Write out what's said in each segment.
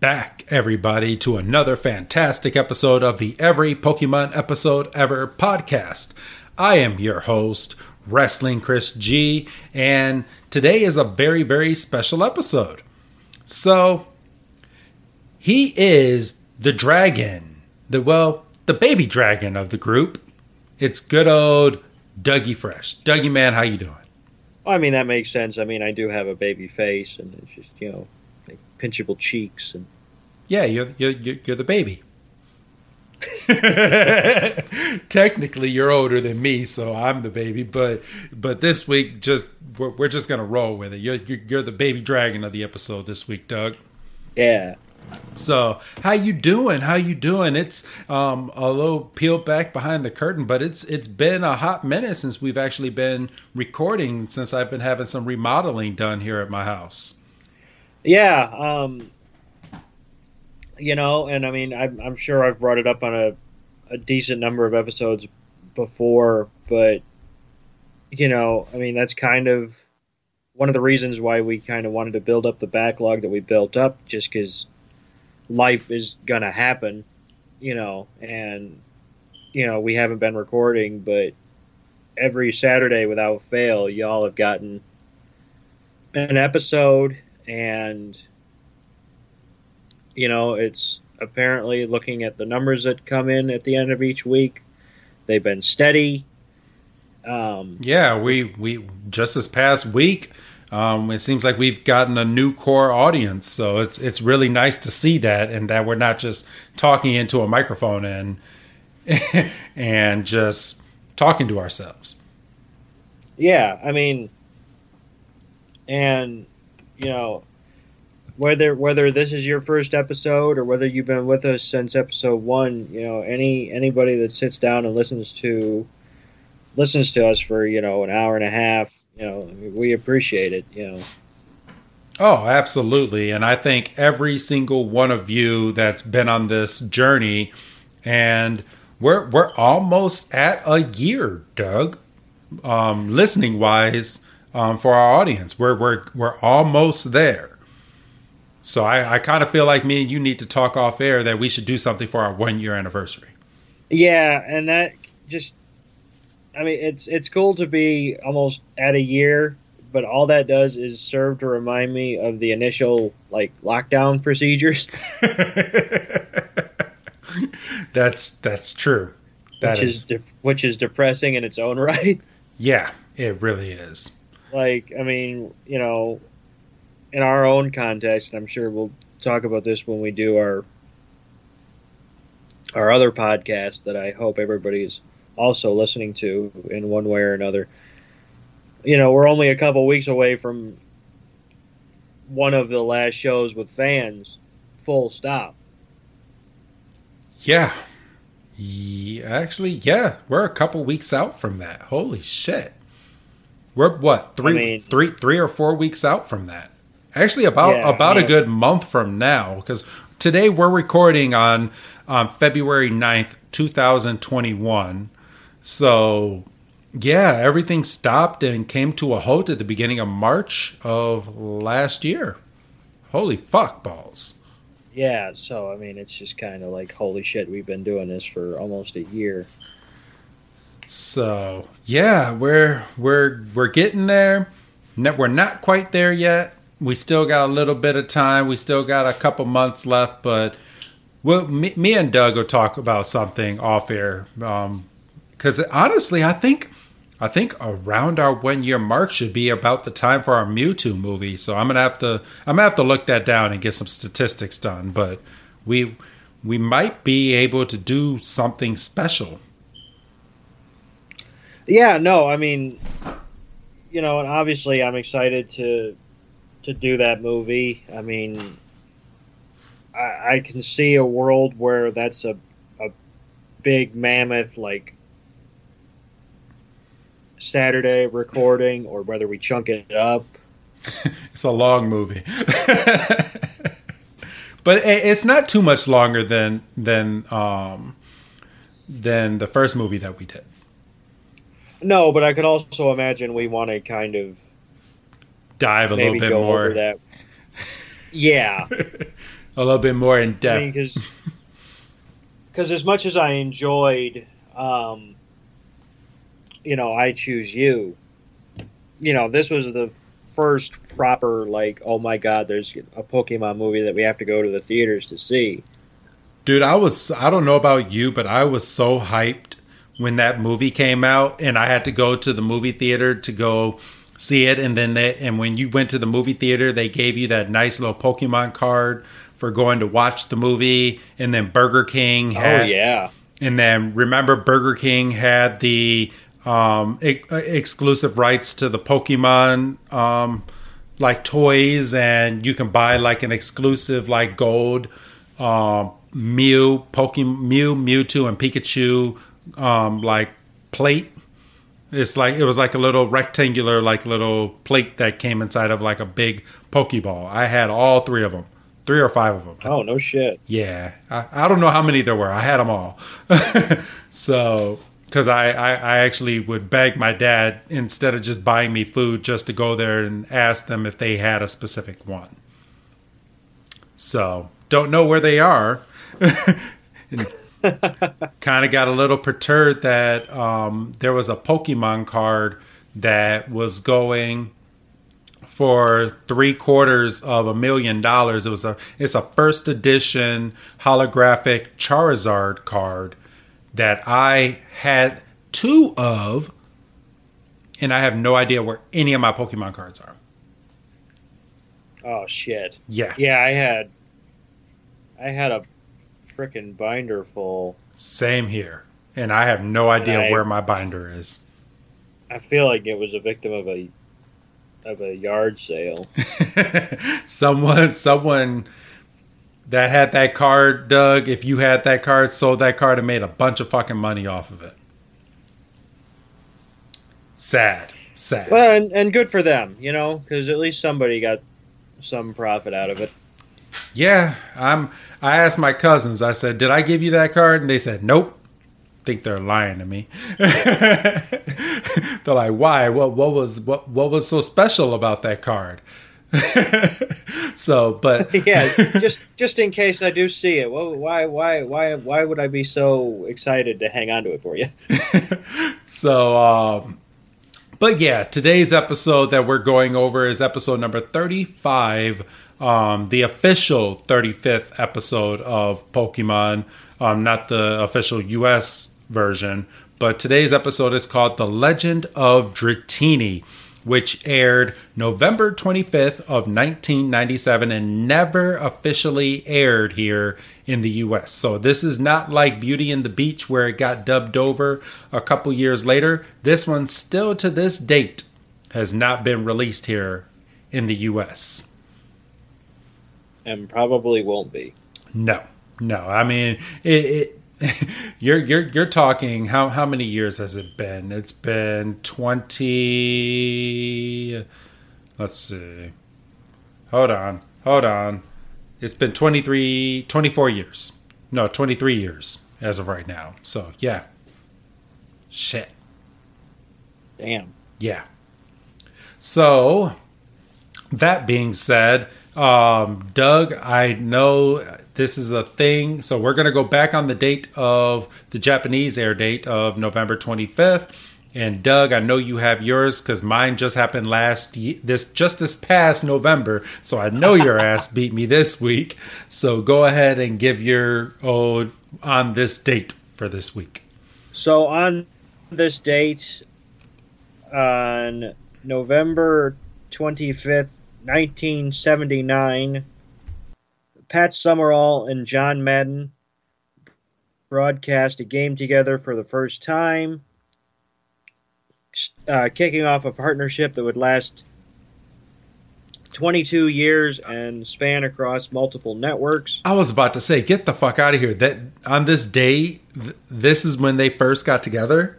back, everybody, to another fantastic episode of the Every Pokemon Episode Ever podcast. I am your host, Wrestling Chris G, and today is a very, very special episode. So, he is the dragon, the well, the baby dragon of the group. It's good old Dougie Fresh. Dougie, man, how you doing? I mean, that makes sense. I mean, I do have a baby face, and it's just you know pinchable cheeks and yeah you're you're, you're the baby. Technically you're older than me so i'm the baby but but this week just we're, we're just gonna roll with it. You're, you're the baby dragon of the episode this week doug. Yeah. So how you doing? How you doing? It's um a little peeled back behind the curtain but it's it's been a hot minute since we've actually been recording since i've been having some remodeling done here at my house yeah, um, you know, and I mean, I'm, I'm sure I've brought it up on a, a decent number of episodes before, but you know, I mean, that's kind of one of the reasons why we kind of wanted to build up the backlog that we built up, just because life is gonna happen, you know, and you know, we haven't been recording, but every Saturday without fail, y'all have gotten an episode and you know it's apparently looking at the numbers that come in at the end of each week they've been steady. Um, yeah we we just this past week um, it seems like we've gotten a new core audience. So it's it's really nice to see that and that we're not just talking into a microphone and and just talking to ourselves. Yeah i mean and you know, whether whether this is your first episode or whether you've been with us since episode one, you know, any anybody that sits down and listens to listens to us for you know an hour and a half, you know, we appreciate it. You know. Oh, absolutely. And I think every single one of you that's been on this journey and we're we're almost at a year, Doug. Um, listening wise, um, for our audience. We're we're we're almost there. So I, I kind of feel like me and you need to talk off air that we should do something for our one year anniversary. Yeah, and that just I mean it's it's cool to be almost at a year, but all that does is serve to remind me of the initial like lockdown procedures. that's that's true. That which is, is de- which is depressing in its own right. Yeah, it really is. Like, I mean, you know, in our own context, I'm sure we'll talk about this when we do our our other podcast that I hope everybody's also listening to in one way or another. You know, we're only a couple weeks away from one of the last shows with fans, full stop. Yeah. yeah. Actually, yeah, we're a couple weeks out from that. Holy shit. We're what three, I mean, three, three or four weeks out from that. Actually, about yeah, about yeah. a good month from now, because today we're recording on um, February 9th, 2021. So, yeah, everything stopped and came to a halt at the beginning of March of last year. Holy fuck balls. Yeah, so I mean, it's just kind of like, holy shit, we've been doing this for almost a year. So yeah, we're we're we're getting there. We're not quite there yet. We still got a little bit of time. We still got a couple months left, but we'll, me, me and Doug will talk about something off air um, because honestly, I think I think around our one year mark should be about the time for our Mewtwo movie. So I'm gonna have to I'm gonna have to look that down and get some statistics done. But we we might be able to do something special. Yeah, no, I mean, you know, and obviously I'm excited to to do that movie. I mean, I, I can see a world where that's a a big mammoth like Saturday recording or whether we chunk it up. it's a long movie. but it's not too much longer than than um than the first movie that we did. No, but I could also imagine we want to kind of dive a little bit more. That. Yeah, a little bit more in depth. Because I mean, as much as I enjoyed um, you know, I choose you. You know, this was the first proper like, oh my god, there's a Pokemon movie that we have to go to the theaters to see. Dude, I was I don't know about you, but I was so hyped when that movie came out and I had to go to the movie theater to go see it and then they, and when you went to the movie theater, they gave you that nice little Pokemon card for going to watch the movie and then Burger King oh, had Oh yeah. And then remember Burger King had the um, exclusive rights to the Pokemon um, like toys, and you can buy like an exclusive like gold uh, Mew, Pokemon, Mew, Mewtwo, and Pikachu um, like plate. It's like it was like a little rectangular like little plate that came inside of like a big Pokeball. I had all three of them, three or five of them. Oh no shit! Yeah, I, I don't know how many there were. I had them all. so because I, I, I, actually would beg my dad instead of just buying me food just to go there and ask them if they had a specific one so don't know where they are kind of got a little perturbed that um, there was a pokemon card that was going for three quarters of a million dollars it was a it's a first edition holographic charizard card that I had two of, and I have no idea where any of my Pokemon cards are. Oh shit! Yeah, yeah. I had, I had a freaking binder full. Same here, and I have no idea I, where my binder is. I feel like it was a victim of a of a yard sale. someone, someone that had that card, Doug, if you had that card, sold that card, and made a bunch of fucking money off of it. Sad, sad. Well, and, and good for them, you know, because at least somebody got some profit out of it. Yeah, I'm. I asked my cousins. I said, "Did I give you that card?" And they said, "Nope." think they're lying to me. they're like, "Why? What? What was? What? What was so special about that card?" so, but yeah, just just in case I do see it, well, why why why why would I be so excited to hang on to it for you? so, um, but yeah, today's episode that we're going over is episode number thirty-five, um, the official thirty-fifth episode of Pokemon, um, not the official U.S. version. But today's episode is called "The Legend of Dratini." which aired November 25th of 1997 and never officially aired here in the US. So this is not like Beauty and the Beach where it got dubbed over a couple years later. This one still to this date has not been released here in the US. And probably won't be. No. No. I mean, it, it you're you're you're talking how how many years has it been? It's been 20 Let's see. Hold on. Hold on. It's been 23 24 years. No, 23 years as of right now. So, yeah. Shit. Damn. Yeah. So, that being said, um, Doug, I know this is a thing. So we're going to go back on the date of the Japanese air date of November 25th. And Doug, I know you have yours because mine just happened last this just this past November. So I know your ass beat me this week. So go ahead and give your oh on this date for this week. So on this date on November 25th, 1979, Pat Summerall and John Madden broadcast a game together for the first time, uh, kicking off a partnership that would last 22 years and span across multiple networks. I was about to say, get the fuck out of here. That on this day, th- this is when they first got together.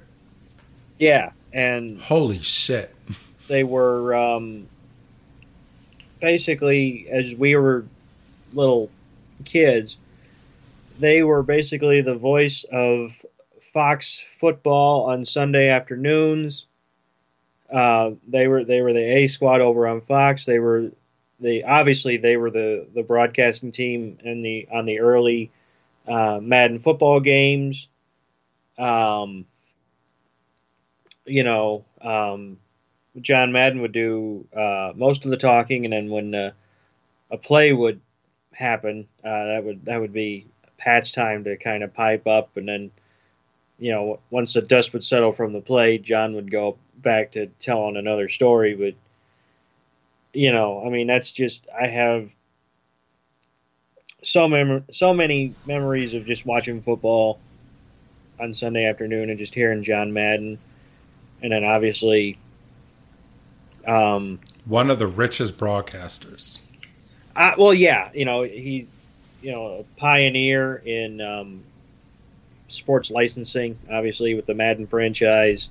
Yeah, and holy shit, they were um, basically as we were little kids. They were basically the voice of Fox football on Sunday afternoons uh, they were they were the A squad over on Fox. They were the obviously they were the the broadcasting team in the on the early uh, Madden football games. Um, you know, um, John Madden would do uh, most of the talking, and then when uh, a play would happen, uh, that would that would be Pat's time to kind of pipe up, and then you know once the dust would settle from the play, John would go back to telling another story, but you know, I mean, that's just I have so mem- so many memories of just watching football on Sunday afternoon and just hearing John Madden, and then obviously, um, one of the richest broadcasters. Uh, well, yeah, you know he, you know, a pioneer in um, sports licensing, obviously with the Madden franchise.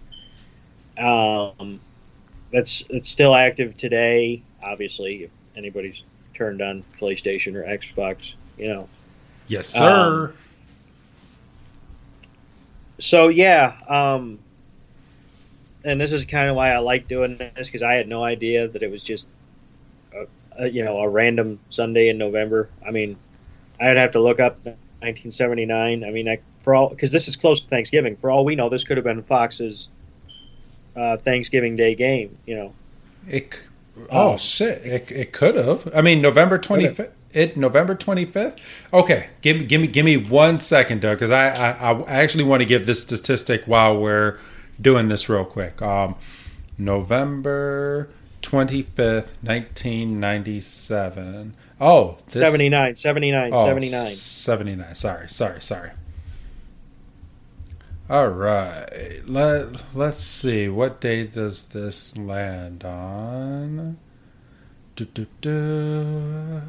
Um, that's it's still active today. Obviously, if anybody's turned on PlayStation or Xbox, you know. Yes, sir. Um, so yeah, um, and this is kind of why I like doing this because I had no idea that it was just, a, a, you know, a random Sunday in November. I mean, I'd have to look up 1979. I mean, I, for all because this is close to Thanksgiving. For all we know, this could have been Fox's uh, Thanksgiving Day game. You know, it. Oh um, shit! It, it could have. I mean, November twenty fifth. It November twenty fifth. Okay, give me give me give me one second, Doug, because I, I I actually want to give this statistic while we're doing this real quick. Um, November twenty fifth, nineteen ninety seven. Oh, this, 79, 79, oh, 79. 79. Sorry, sorry, sorry. All right. Let let's see. What day does this land on? Du, du, du.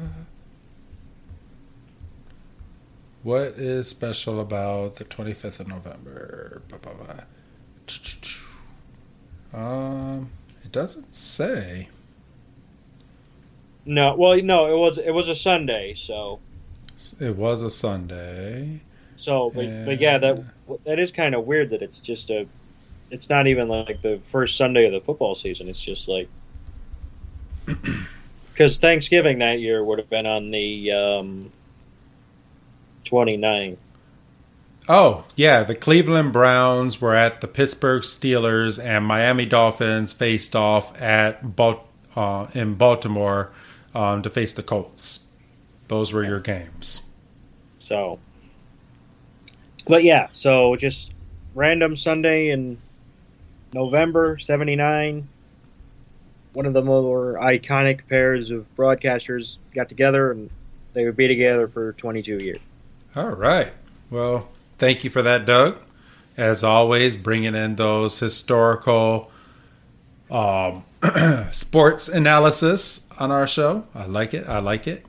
What is special about the 25th of November? Um, it doesn't say. No, well, no, it was it was a Sunday, so. It was a Sunday. So, but, and... but yeah, that that is kind of weird that it's just a. It's not even like the first Sunday of the football season. It's just like because Thanksgiving that year would have been on the um, 29th. Oh, yeah. The Cleveland Browns were at the Pittsburgh Steelers, and Miami Dolphins faced off at uh, in Baltimore um, to face the Colts. Those were your games. So, but yeah, so just random Sunday in November '79. One of the more iconic pairs of broadcasters got together, and they would be together for 22 years. All right. Well, thank you for that, Doug. As always, bringing in those historical um, sports analysis on our show. I like it. I like it.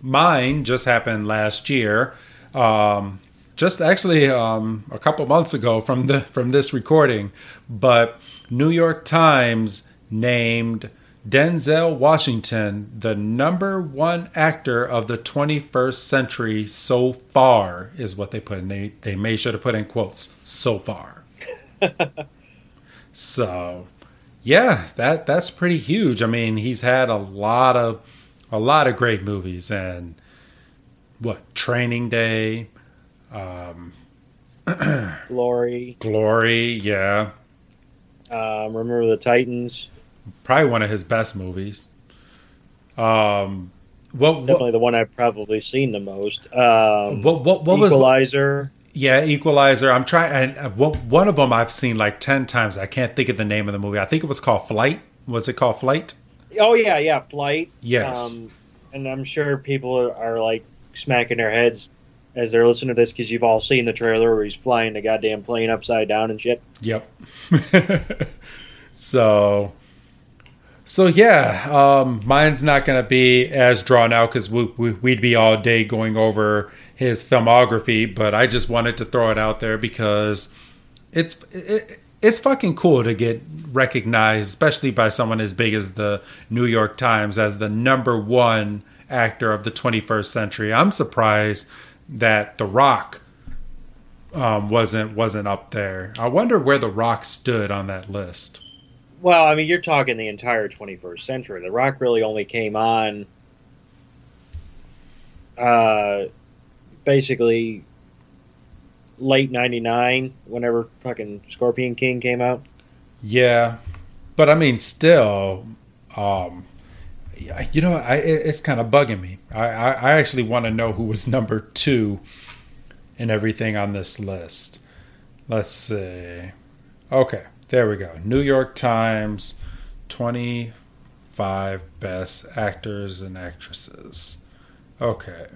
Mine just happened last year. Um, just actually um, a couple months ago from the from this recording, but New York Times named Denzel Washington the number one actor of the 21st century so far is what they put in. They they may should have put in quotes so far. so, yeah, that that's pretty huge. I mean, he's had a lot of a lot of great movies and what Training Day, um, Glory. Glory, yeah. Um, Remember the Titans. Probably one of his best movies. Um, what, definitely the one I've probably seen the most. Um, what what what Equalizer. was Yeah, Equalizer. I'm trying, and uh, one of them I've seen like ten times. I can't think of the name of the movie. I think it was called Flight. Was it called Flight? Oh yeah, yeah, Flight. Yes. Um, and I'm sure people are, are, like smacking their heads as they're listening to this because you've all seen the trailer where he's flying the goddamn plane upside down and shit. Yep. so so yeah, um, mine's not going to be as drawn out because we, we, we'd be all day going over his filmography. But I just wanted to throw it out there because it's it, it's fucking cool to get recognized, especially by someone as big as the New York Times, as the number one actor of the 21st century. I'm surprised that The Rock um, wasn't wasn't up there. I wonder where The Rock stood on that list. Well, I mean, you're talking the entire 21st century. The Rock really only came on, uh, basically late '99, whenever fucking Scorpion King came out. Yeah, but I mean, still, um, you know, I, it's kind of bugging me. I, I, I actually want to know who was number two and everything on this list. Let's see. Okay. There we go. New York Times 25 best actors and actresses. Okay.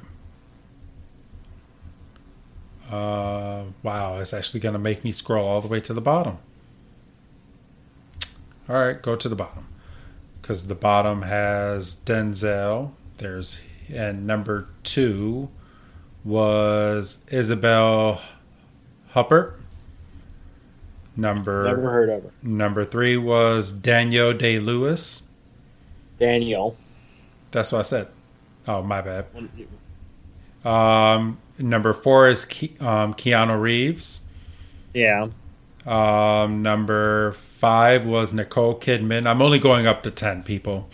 Uh, wow, it's actually going to make me scroll all the way to the bottom. All right, go to the bottom. Because the bottom has Denzel. There's, and number two was Isabelle Huppert. Number never heard of her. Number three was Daniel Day Lewis. Daniel. That's what I said. Oh, my bad. Um, number four is Ke- um, Keanu Reeves. Yeah. Um, number five was Nicole Kidman. I'm only going up to ten people.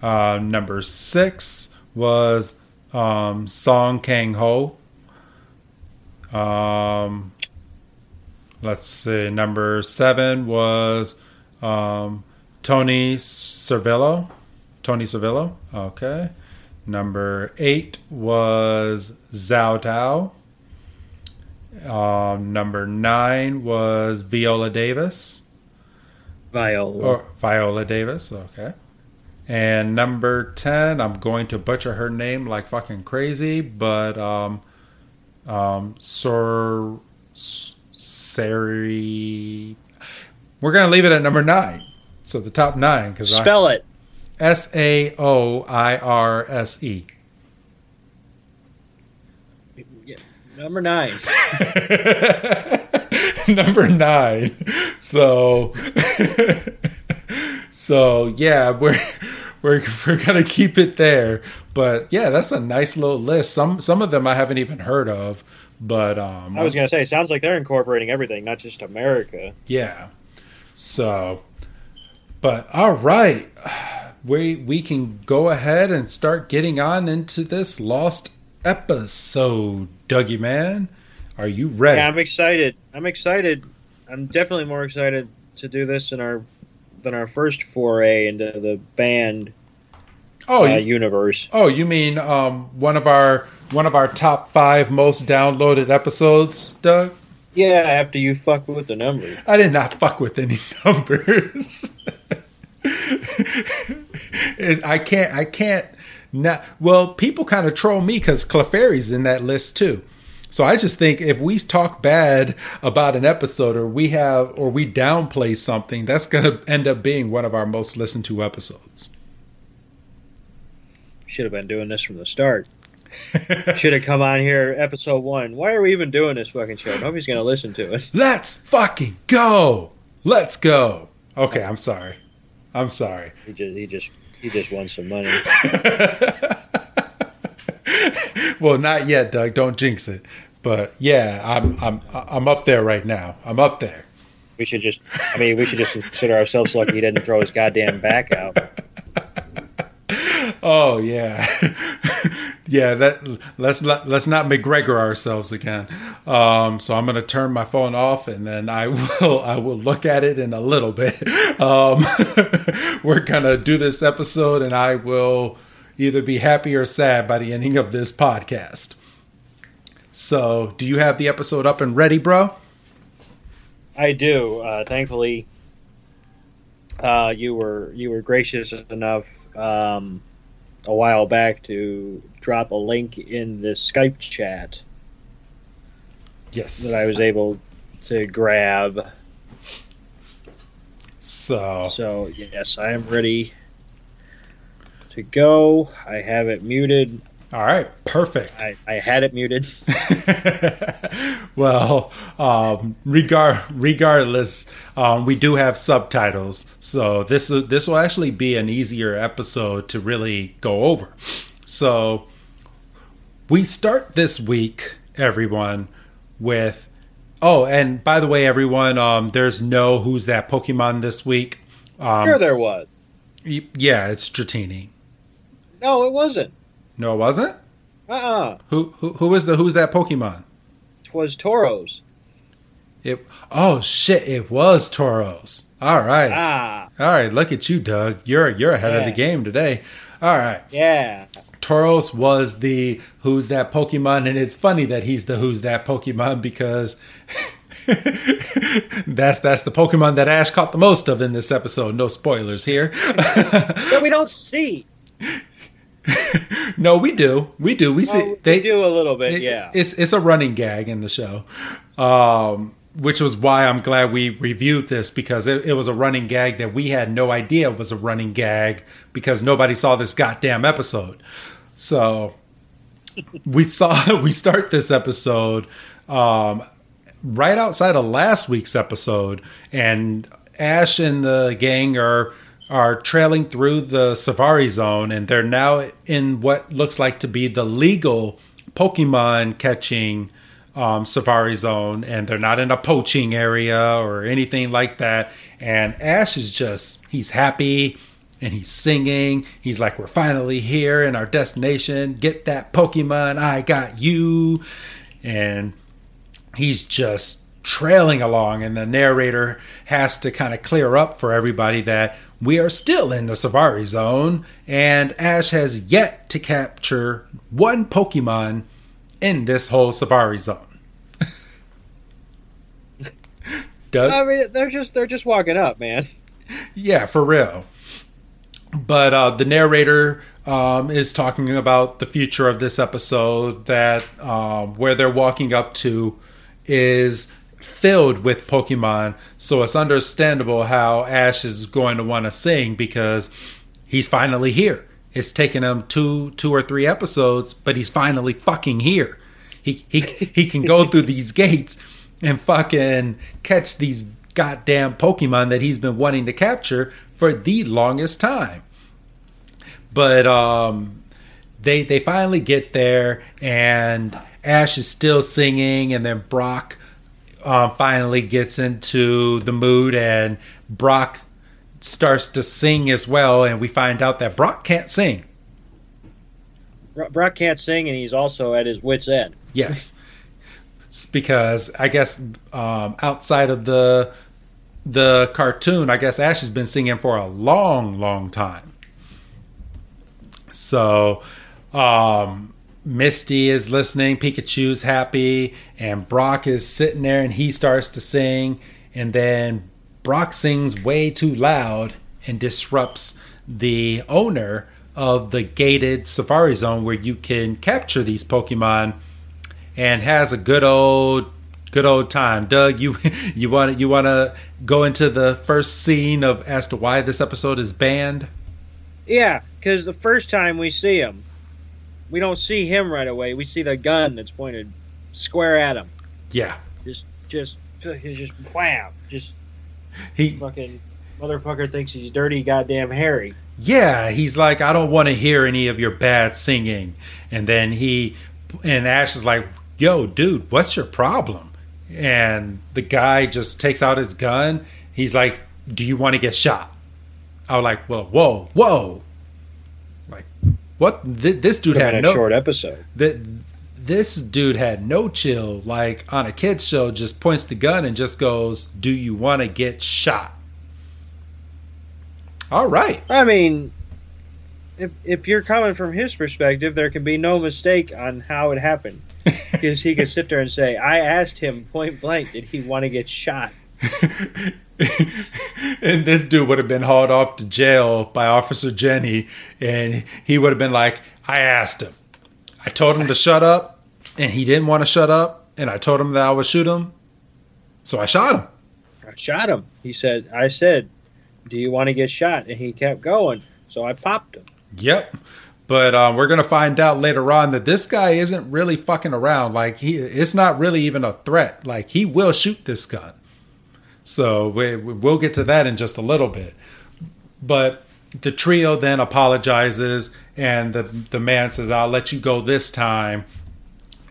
Uh, number six was um, Song Kang Ho. Um, let's see, number seven was um, Toni Servillo. Toni Servillo. Okay. Number eight was Zhao Tao. Um, number nine was Viola Davis. Viola. Or Viola Davis. Okay. And number 10, I'm going to butcher her name like fucking crazy, but um, um, Sir. Sari. We're going to leave it at number nine. So the top nine. because Spell I, it. S A O I R S E. Number nine. number nine. So, so yeah, we're we're we're gonna keep it there. But yeah, that's a nice little list. Some some of them I haven't even heard of. But um, I was gonna say, it sounds like they're incorporating everything, not just America. Yeah. So, but all right, we we can go ahead and start getting on into this lost episode. Dougie man, are you ready? Yeah, I'm excited. I'm excited. I'm definitely more excited to do this than our than our first foray into the band oh, uh, you, universe. Oh, you mean um, one of our one of our top five most downloaded episodes, Doug? Yeah, after you fuck with the numbers. I did not fuck with any numbers. I can't. I can't. Not well. People kind of troll me because Clefairy's in that list too. So I just think if we talk bad about an episode or we have or we downplay something, that's going to end up being one of our most listened to episodes. Should have been doing this from the start. Should have come on here episode one. Why are we even doing this fucking show? Nobody's gonna listen to it. Let's fucking go. Let's go. Okay, I'm sorry. I'm sorry. He just he just he just won some money. well, not yet, Doug. Don't jinx it. But yeah, I'm I'm I'm up there right now. I'm up there. We should just I mean, we should just consider ourselves lucky he didn't throw his goddamn back out. Oh yeah, yeah. That let's not let's not McGregor ourselves again. Um, so I'm gonna turn my phone off, and then I will I will look at it in a little bit. Um, we're gonna do this episode, and I will either be happy or sad by the ending of this podcast. So, do you have the episode up and ready, bro? I do. Uh, thankfully, uh, you were you were gracious enough um, a while back to drop a link in the Skype chat. Yes, that I was able to grab. So, so yes, I am ready to go. I have it muted. All right, perfect. I, I had it muted. well, um, regard regardless, um, we do have subtitles, so this this will actually be an easier episode to really go over. So we start this week, everyone, with oh, and by the way, everyone, um, there's no who's that Pokemon this week. Um, sure, there was. Yeah, it's Dratini. No, it wasn't. No, it wasn't. Uh. Uh-uh. Who who who is the who's that Pokemon? Twas Tauros. It. Oh shit! It was Tauros. All right. Ah. All right. Look at you, Doug. You're you're ahead yeah. of the game today. All right. Yeah. Tauros was the who's that Pokemon, and it's funny that he's the who's that Pokemon because that's that's the Pokemon that Ash caught the most of in this episode. No spoilers here. that we don't see. no, we do. We do. We see well, they do a little bit. It, yeah, it's it's a running gag in the show, um, which was why I'm glad we reviewed this because it, it was a running gag that we had no idea was a running gag because nobody saw this goddamn episode. So we saw we start this episode um, right outside of last week's episode, and Ash and the gang are are trailing through the safari Zone, and they're now in what looks like to be the legal Pokemon catching um, Safari Zone, and they're not in a poaching area or anything like that. And Ash is just, he's happy and he's singing. He's like, We're finally here in our destination. Get that Pokemon. I got you. And he's just trailing along, and the narrator has to kind of clear up for everybody that we are still in the Safari zone, and Ash has yet to capture one Pokemon in this whole Safari zone. Doug? I mean, they're just they're just walking up, man. Yeah, for real. But uh, the narrator um, is talking about the future of this episode. That um, where they're walking up to is filled with Pokemon. So it's understandable how Ash is going to want to sing because he's finally here. It's taken him two two or three episodes, but he's finally fucking here. He he he can go through these gates and fucking catch these goddamn Pokemon that he's been wanting to capture for the longest time. But um they they finally get there and Ash is still singing and then Brock uh, finally gets into the mood and Brock starts to sing as well, and we find out that Brock can't sing. Brock can't sing, and he's also at his wits' end. Yes, because I guess um, outside of the the cartoon, I guess Ash has been singing for a long, long time. So, um, Misty is listening, Pikachu's happy, and Brock is sitting there and he starts to sing, and then Brock sings way too loud and disrupts the owner of the gated safari Zone where you can capture these Pokemon and has a good old good old time. Doug, you you want you want to go into the first scene of as to why this episode is banned? Yeah, because the first time we see him, we don't see him right away. We see the gun that's pointed square at him. Yeah. Just, just, just, wham! Just he fucking motherfucker thinks he's dirty, goddamn Harry. Yeah, he's like, I don't want to hear any of your bad singing. And then he, and Ash is like, Yo, dude, what's your problem? And the guy just takes out his gun. He's like, Do you want to get shot? I was like, Well, whoa, whoa. What th- this dude had no short episode. That this dude had no chill. Like on a kids show, just points the gun and just goes, "Do you want to get shot?" All right. I mean, if if you're coming from his perspective, there can be no mistake on how it happened because he could sit there and say, "I asked him point blank, did he want to get shot?" and this dude would have been hauled off to jail by Officer Jenny, and he would have been like, "I asked him. I told him to shut up, and he didn't want to shut up, and I told him that I would shoot him, so I shot him." I shot him. He said, "I said, do you want to get shot?" And he kept going, so I popped him. Yep. But um, we're gonna find out later on that this guy isn't really fucking around. Like he, it's not really even a threat. Like he will shoot this gun. So we, we'll get to that in just a little bit. But the trio then apologizes, and the the man says, "I'll let you go this time,"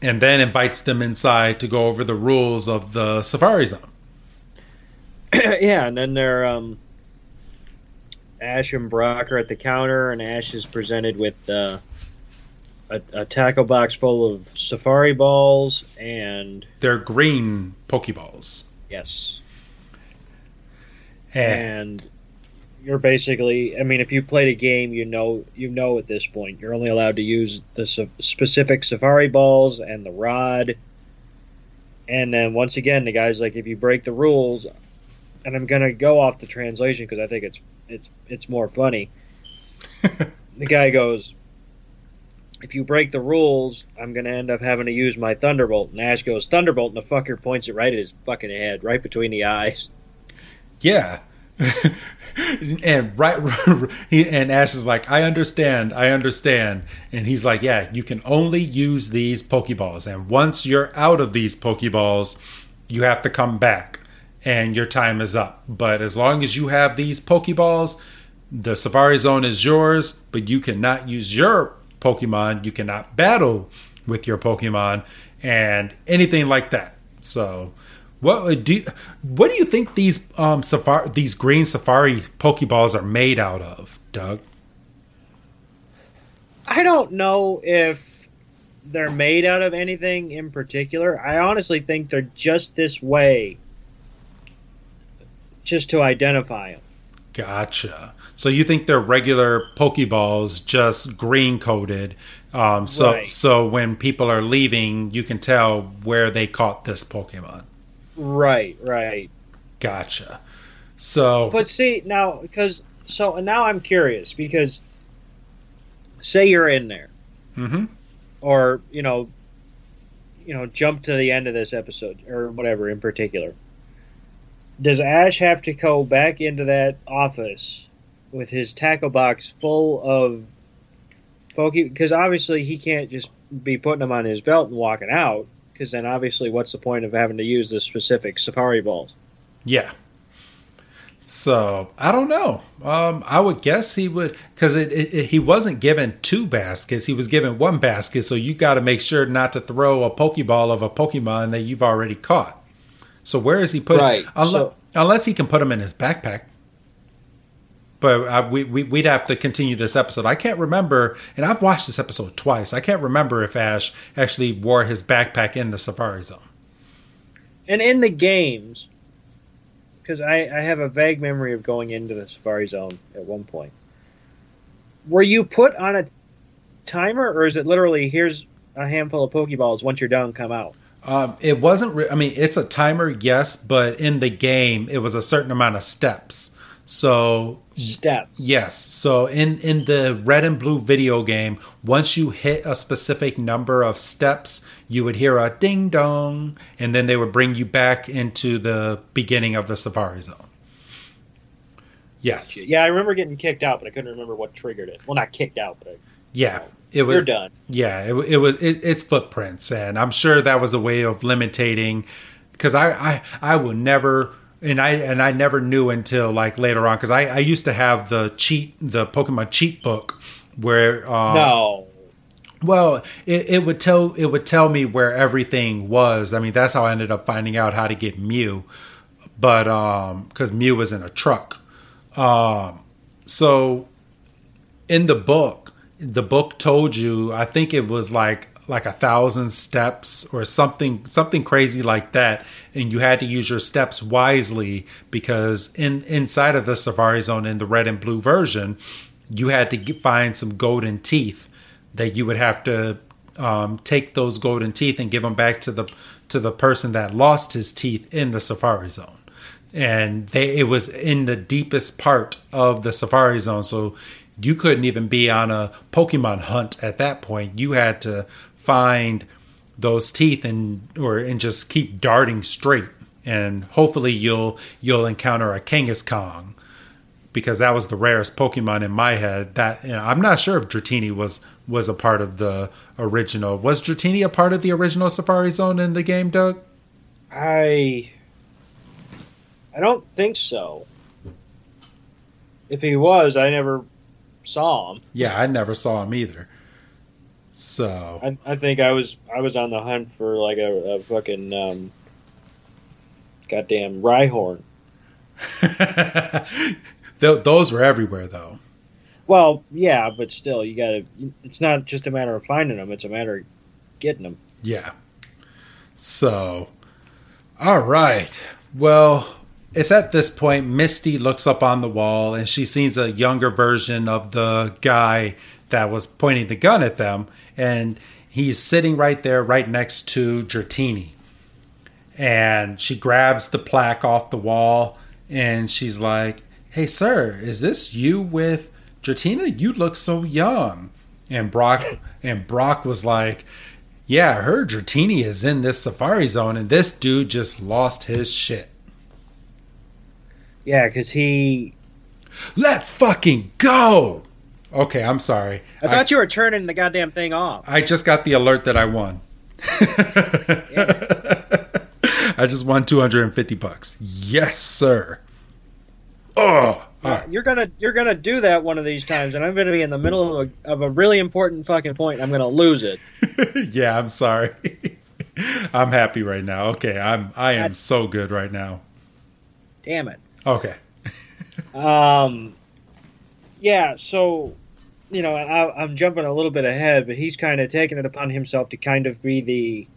and then invites them inside to go over the rules of the safari zone. yeah, and then they're um, Ash and Brock are at the counter, and Ash is presented with uh, a, a tackle box full of safari balls and they're green Pokeballs. Yes, and, and you're basically, I mean, if you played a game, you know, you know at this point, you're only allowed to use the specific safari balls and the rod. And then once again, the guy's like, if you break the rules, and I'm gonna go off the translation because I think it's it's it's more funny. the guy goes, "If you break the rules, I'm gonna end up having to use my thunderbolt." And Ash goes, "Thunderbolt," and the fucker points it right at his fucking head, right between the eyes. Yeah. and right and Ash is like, I understand, I understand. And he's like, Yeah, you can only use these Pokeballs. And once you're out of these Pokeballs, you have to come back and your time is up. But as long as you have these Pokeballs, the Safari Zone is yours, but you cannot use your Pokemon. You cannot battle with your Pokemon and anything like that. So, what do you, what do you think these um safari these green Safari Pokeballs are made out of, Doug? I don't know if they're made out of anything in particular. I honestly think they're just this way just to identify them. Gotcha. So you think they're regular Pokeballs, just green coated. Um, so right. so when people are leaving, you can tell where they caught this Pokemon. Right, right. Gotcha. So, but see now, because so now I'm curious because say you're in there, mm-hmm. or you know, you know, jump to the end of this episode or whatever in particular does Ash have to go back into that office with his tackle box full of Poke? Because obviously he can't just be putting them on his belt and walking out. Because then obviously, what's the point of having to use the specific Safari balls? Yeah. So I don't know. Um, I would guess he would because it, it, it, he wasn't given two baskets. He was given one basket. So you got to make sure not to throw a Pokeball of a Pokemon that you've already caught. So where is he putting? Right. Unless, so, unless he can put them in his backpack. But uh, we, we we'd have to continue this episode. I can't remember, and I've watched this episode twice. I can't remember if Ash actually wore his backpack in the Safari Zone. And in the games, because I, I have a vague memory of going into the Safari Zone at one point. Were you put on a timer, or is it literally here's a handful of Pokeballs? Once you're done, come out. Um, it wasn't. Re- I mean, it's a timer, yes, but in the game, it was a certain amount of steps. So steps. Yes. So in in the red and blue video game, once you hit a specific number of steps, you would hear a ding dong, and then they would bring you back into the beginning of the Safari Zone. Yes. Yeah, I remember getting kicked out, but I couldn't remember what triggered it. Well, not kicked out, but I, yeah, oh, it was, you're done. Yeah, it, it was it, it's footprints, and I'm sure that was a way of limiting. Because I, I I will never and I and I never knew until like later on because I I used to have the cheat the Pokemon cheat book where um, no. Well, it, it would tell it would tell me where everything was. I mean, that's how I ended up finding out how to get Mew, but um, because Mew was in a truck. Um, so in the book, the book told you i think it was like like a thousand steps or something something crazy like that and you had to use your steps wisely because in inside of the safari zone in the red and blue version you had to get, find some golden teeth that you would have to um, take those golden teeth and give them back to the to the person that lost his teeth in the safari zone. And they it was in the deepest part of the safari zone so you couldn't even be on a pokemon hunt at that point. You had to find those teeth and or and just keep darting straight and hopefully you'll you'll encounter a Kangaskhan because that was the rarest Pokemon in my head. That you know, I'm not sure if Dratini was was a part of the original. Was Dratini a part of the original Safari Zone in the game, Doug? I I don't think so. If he was, I never saw him. Yeah, I never saw him either. So I, I think I was I was on the hunt for like a, a fucking um, goddamn Rhyhorn. those were everywhere, though. Well, yeah, but still, you gotta. It's not just a matter of finding them; it's a matter of getting them. Yeah. So, all right. Well, it's at this point Misty looks up on the wall and she sees a younger version of the guy that was pointing the gun at them, and he's sitting right there, right next to Dratini. And she grabs the plaque off the wall and she's like, Hey, sir, is this you with Dratini? You look so young. And Brock and Brock was like, Yeah, I heard Dratini is in this safari zone, and this dude just lost his shit. Yeah, because he. Let's fucking go! Okay, I'm sorry. I thought I, you were turning the goddamn thing off. I just got the alert that I won. I just won 250 bucks. Yes, sir. Oh, right. you're gonna you're gonna do that one of these times, and I'm gonna be in the middle of a, of a really important fucking point. I'm gonna lose it. yeah, I'm sorry. I'm happy right now. Okay, I'm I am so good right now. Damn it. Okay. um. Yeah. So, you know, I, I'm jumping a little bit ahead, but he's kind of taking it upon himself to kind of be the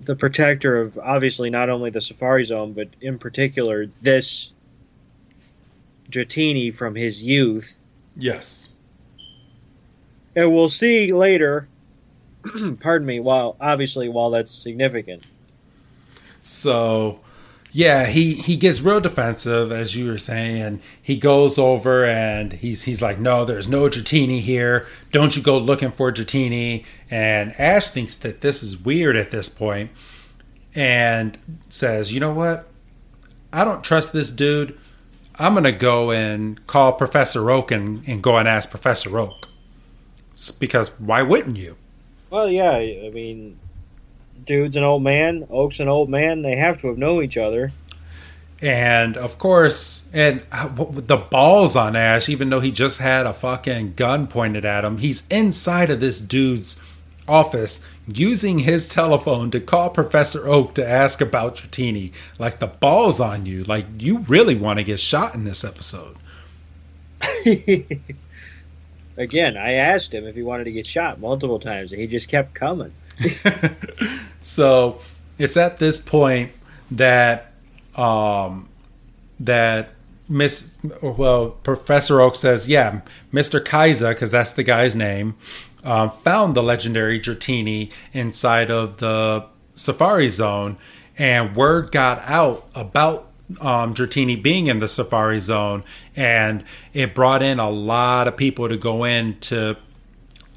the protector of obviously not only the Safari Zone, but in particular this Dratini from his youth. Yes. And we'll see later. pardon me. While obviously, while that's significant. So, yeah, he he gets real defensive, as you were saying. He goes over and he's he's like, "No, there's no Dratini here. Don't you go looking for Dratini." And Ash thinks that this is weird at this point, and says, "You know what? I don't trust this dude. I'm going to go and call Professor Oak and, and go and ask Professor Oak. Because why wouldn't you? Well, yeah. I mean, dude's an old man, Oak's an old man. They have to have known each other. And of course, and uh, the balls on Ash, even though he just had a fucking gun pointed at him, he's inside of this dude's office using his telephone to call Professor Oak to ask about Dratini. Like the balls on you. Like you really want to get shot in this episode. Again, I asked him if he wanted to get shot multiple times and he just kept coming. so it's at this point that um that Miss well Professor Oak says, yeah, Mr. Kaiser, because that's the guy's name, um, found the legendary Dratini inside of the Safari Zone, and word got out about um, Dratini being in the Safari Zone, and it brought in a lot of people to go in to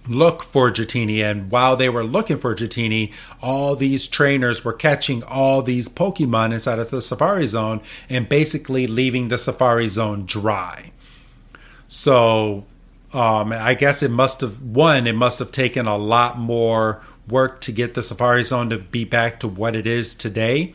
look for Dratini. And while they were looking for Dratini, all these trainers were catching all these Pokemon inside of the Safari Zone and basically leaving the Safari Zone dry. So um, I guess it must have one. It must have taken a lot more work to get the Safari Zone to be back to what it is today,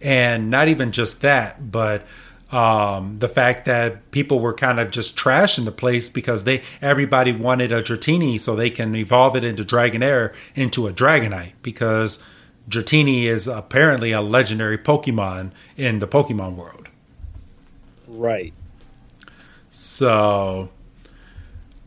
and not even just that, but um, the fact that people were kind of just trashing the place because they everybody wanted a Dratini so they can evolve it into Dragonair into a Dragonite because Dratini is apparently a legendary Pokemon in the Pokemon world. Right. So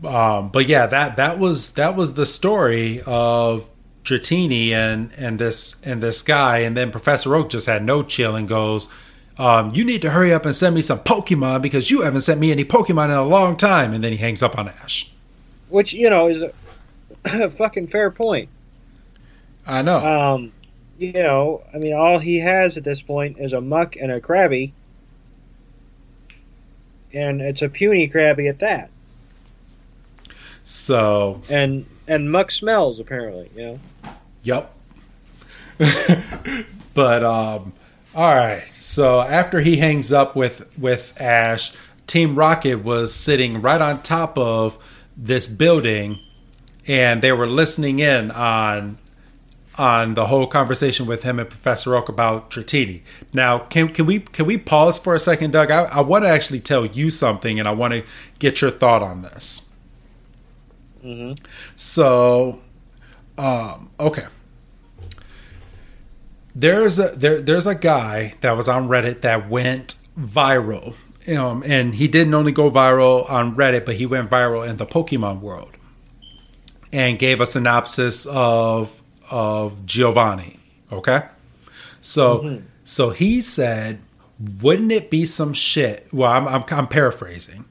um, but yeah, that that was that was the story of Dratini and and this and this guy, and then Professor Oak just had no chill and goes, um, you need to hurry up and send me some Pokemon because you haven't sent me any Pokemon in a long time. And then he hangs up on Ash. Which, you know, is a, a fucking fair point. I know. Um, you know, I mean, all he has at this point is a Muk and a Krabby. And it's a puny Krabby at that. So. And and Muk smells, apparently, you know? Yep. but, um, all right. So after he hangs up with with Ash, Team Rocket was sitting right on top of this building, and they were listening in on on the whole conversation with him and Professor Oak about Dratini. Now, can can we can we pause for a second, Doug? I, I want to actually tell you something, and I want to get your thought on this. Mm-hmm. So, um, okay there's a there, there's a guy that was on Reddit that went viral. Um, and he didn't only go viral on Reddit, but he went viral in the Pokemon world and gave a synopsis of of Giovanni. Okay, so mm-hmm. so he said, "Wouldn't it be some shit?" Well, I'm I'm, I'm paraphrasing.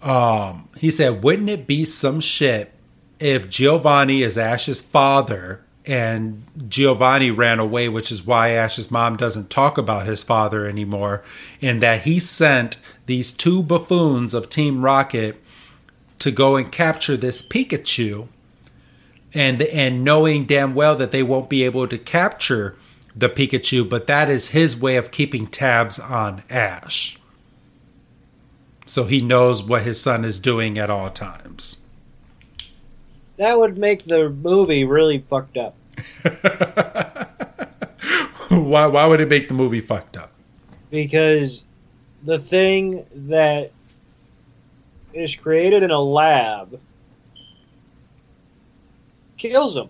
Um, he said, "Wouldn't it be some shit if Giovanni is Ash's father and Giovanni ran away, which is why Ash's mom doesn't talk about his father anymore, and that he sent these two buffoons of Team Rocket to go and capture this Pikachu, and and knowing damn well that they won't be able to capture the Pikachu, but that is his way of keeping tabs on Ash. So he knows what his son is doing at all times. That would make the movie really fucked up. why why would it make the movie fucked up? Because the thing that is created in a lab kills him.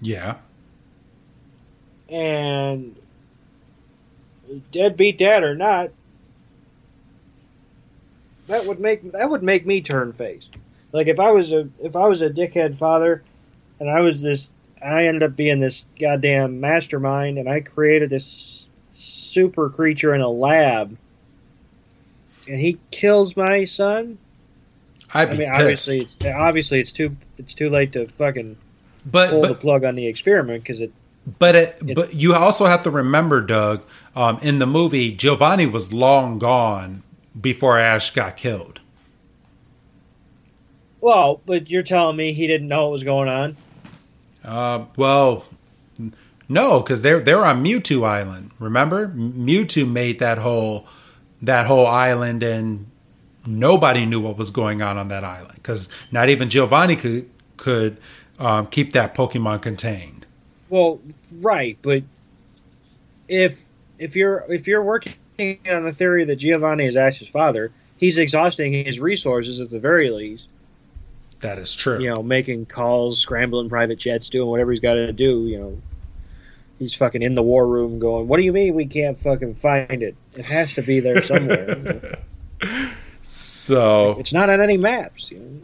Yeah. And deadbeat dad or not, that would make that would make me turn face. Like if I was a if I was a dickhead father and I was this. I ended up being this goddamn mastermind, and I created this super creature in a lab, and he kills my son. I mean, obviously, it's, obviously, it's too it's too late to fucking but, pull but, the plug on the experiment because it. But it, it, but you also have to remember, Doug. Um, in the movie, Giovanni was long gone before Ash got killed. Well, but you're telling me he didn't know what was going on. Uh, well, no, because they're they're on Mewtwo Island. Remember, Mewtwo made that whole that whole island, and nobody knew what was going on on that island because not even Giovanni could could um, keep that Pokemon contained. Well, right, but if if you're if you're working on the theory that Giovanni is Ash's father, he's exhausting his resources at the very least. That is true. You know, making calls, scrambling private jets, doing whatever he's got to do. You know, he's fucking in the war room going, "What do you mean we can't fucking find it? It has to be there somewhere." so it's not on any maps. You know?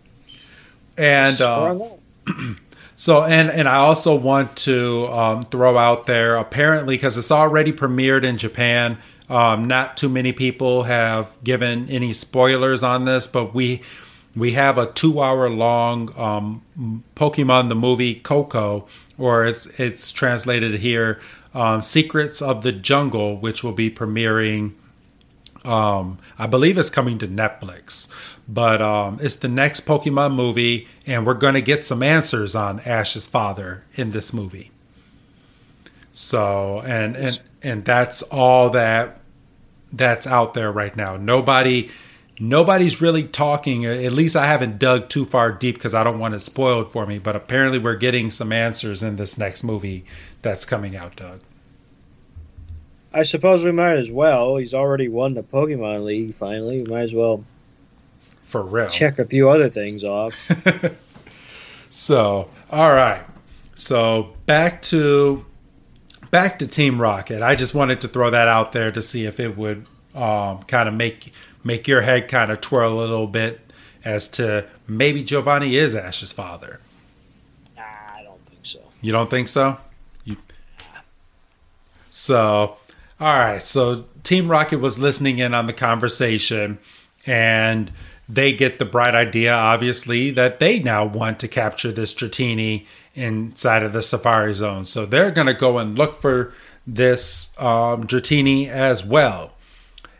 And uh, so, and and I also want to um, throw out there apparently because it's already premiered in Japan. Um, not too many people have given any spoilers on this, but we we have a two hour long um, Pokemon the movie Koko, or it's it's translated here, um, Secrets of the Jungle, which will be premiering. Um, I believe it's coming to Netflix, but um, it's the next Pokemon movie, and we're going to get some answers on Ash's father in this movie. So, and and and that's all that that's out there right now. Nobody nobody's really talking. At least I haven't dug too far deep because I don't want it spoiled for me. But apparently, we're getting some answers in this next movie that's coming out, Doug. I suppose we might as well. He's already won the Pokemon League. Finally, we might as well. For real. Check a few other things off. so, all right. So back to back to Team Rocket. I just wanted to throw that out there to see if it would um, kind of make make your head kind of twirl a little bit as to maybe Giovanni is Ash's father. Nah, I don't think so. You don't think so? You... So, All right, so Team Rocket was listening in on the conversation, and they get the bright idea, obviously, that they now want to capture this Dratini inside of the Safari Zone. So they're going to go and look for this um, Dratini as well.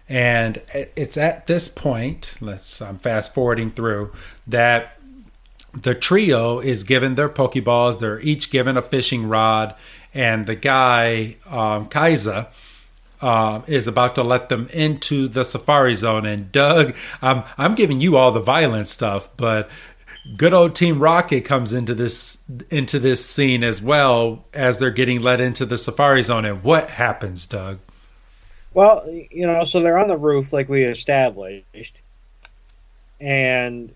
And it's at this point, let's I'm fast forwarding through that the trio is given their Pokeballs. They're each given a fishing rod, and the guy um, Kaiser uh, is about to let them into the Safari Zone. And Doug, I'm I'm giving you all the violent stuff, but good old Team Rocket comes into this into this scene as well as they're getting let into the Safari Zone. And what happens, Doug? Well, you know, so they're on the roof like we established, and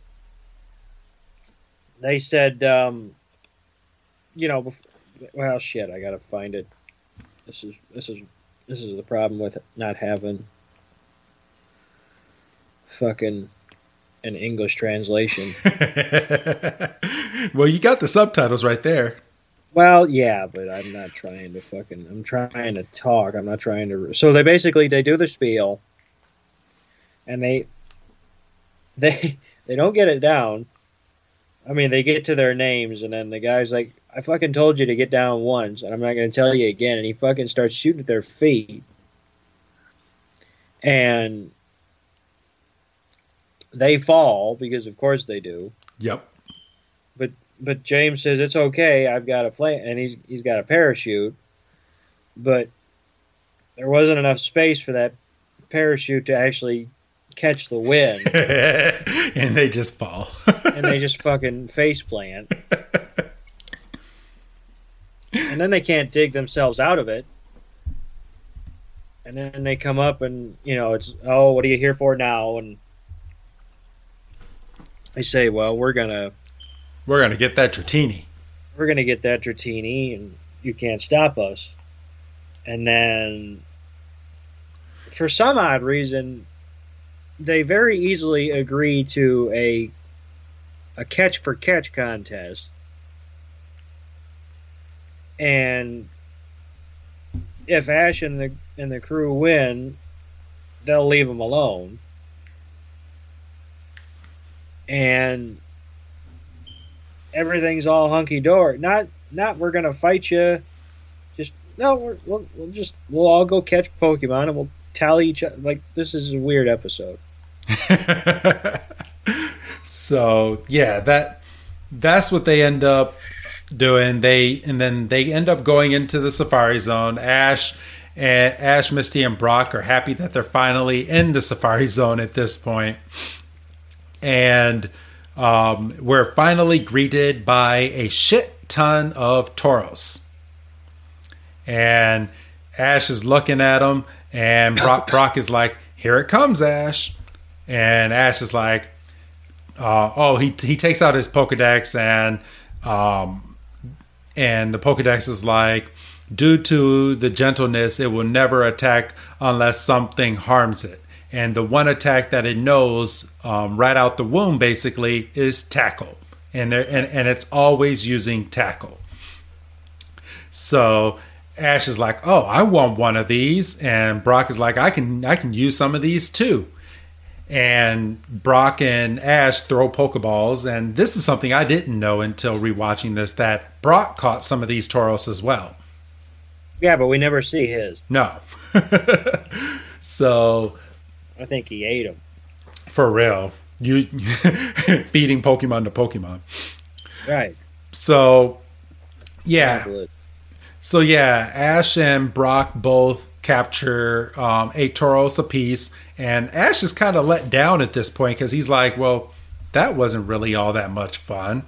they said, um, you know, well, shit, I gotta find it. This is this is this is the problem with not having fucking an English translation. well, you got the subtitles right there. Well, yeah, but I'm not trying to fucking. I'm trying to talk. I'm not trying to. So they basically they do the spiel, and they they they don't get it down. I mean, they get to their names, and then the guy's like, "I fucking told you to get down once, and I'm not going to tell you again." And he fucking starts shooting at their feet, and they fall because, of course, they do. Yep but James says it's okay. I've got a plane, and he's he's got a parachute, but there wasn't enough space for that parachute to actually catch the wind, and they just fall, and they just fucking face plant, and then they can't dig themselves out of it. And then they come up, and you know, it's oh, what are you here for now? And they say, well, we're gonna we're gonna get that Dratini. We're gonna get that Dratini, and you can't stop us. And then, for some odd reason, they very easily agree to a a catch for catch contest. And if Ash and the and the crew win, they'll leave them alone. And everything's all hunky dory. Not not we're gonna fight you. Just no, we will we'll just we'll all go catch Pokemon and we'll tally each other. Like this is a weird episode. so yeah, that that's what they end up doing. They and then they end up going into the Safari Zone. Ash and Ash, Misty, and Brock are happy that they're finally in the Safari Zone at this point, and um, we're finally greeted by a shit ton of Tauros. And Ash is looking at him, and Brock, Brock is like, Here it comes, Ash. And Ash is like, uh, Oh, he, he takes out his Pokedex, and, um, and the Pokedex is like, Due to the gentleness, it will never attack unless something harms it and the one attack that it knows um, right out the womb basically is tackle, and there, and and it's always using tackle. So Ash is like, "Oh, I want one of these," and Brock is like, "I can I can use some of these too." And Brock and Ash throw Pokeballs, and this is something I didn't know until rewatching this that Brock caught some of these Tauros as well. Yeah, but we never see his. No. so I think he ate them. For real. You feeding Pokemon to Pokemon. Right. So yeah. So yeah, Ash and Brock both capture um, a Tauros apiece, and Ash is kind of let down at this point because he's like, "Well, that wasn't really all that much fun,"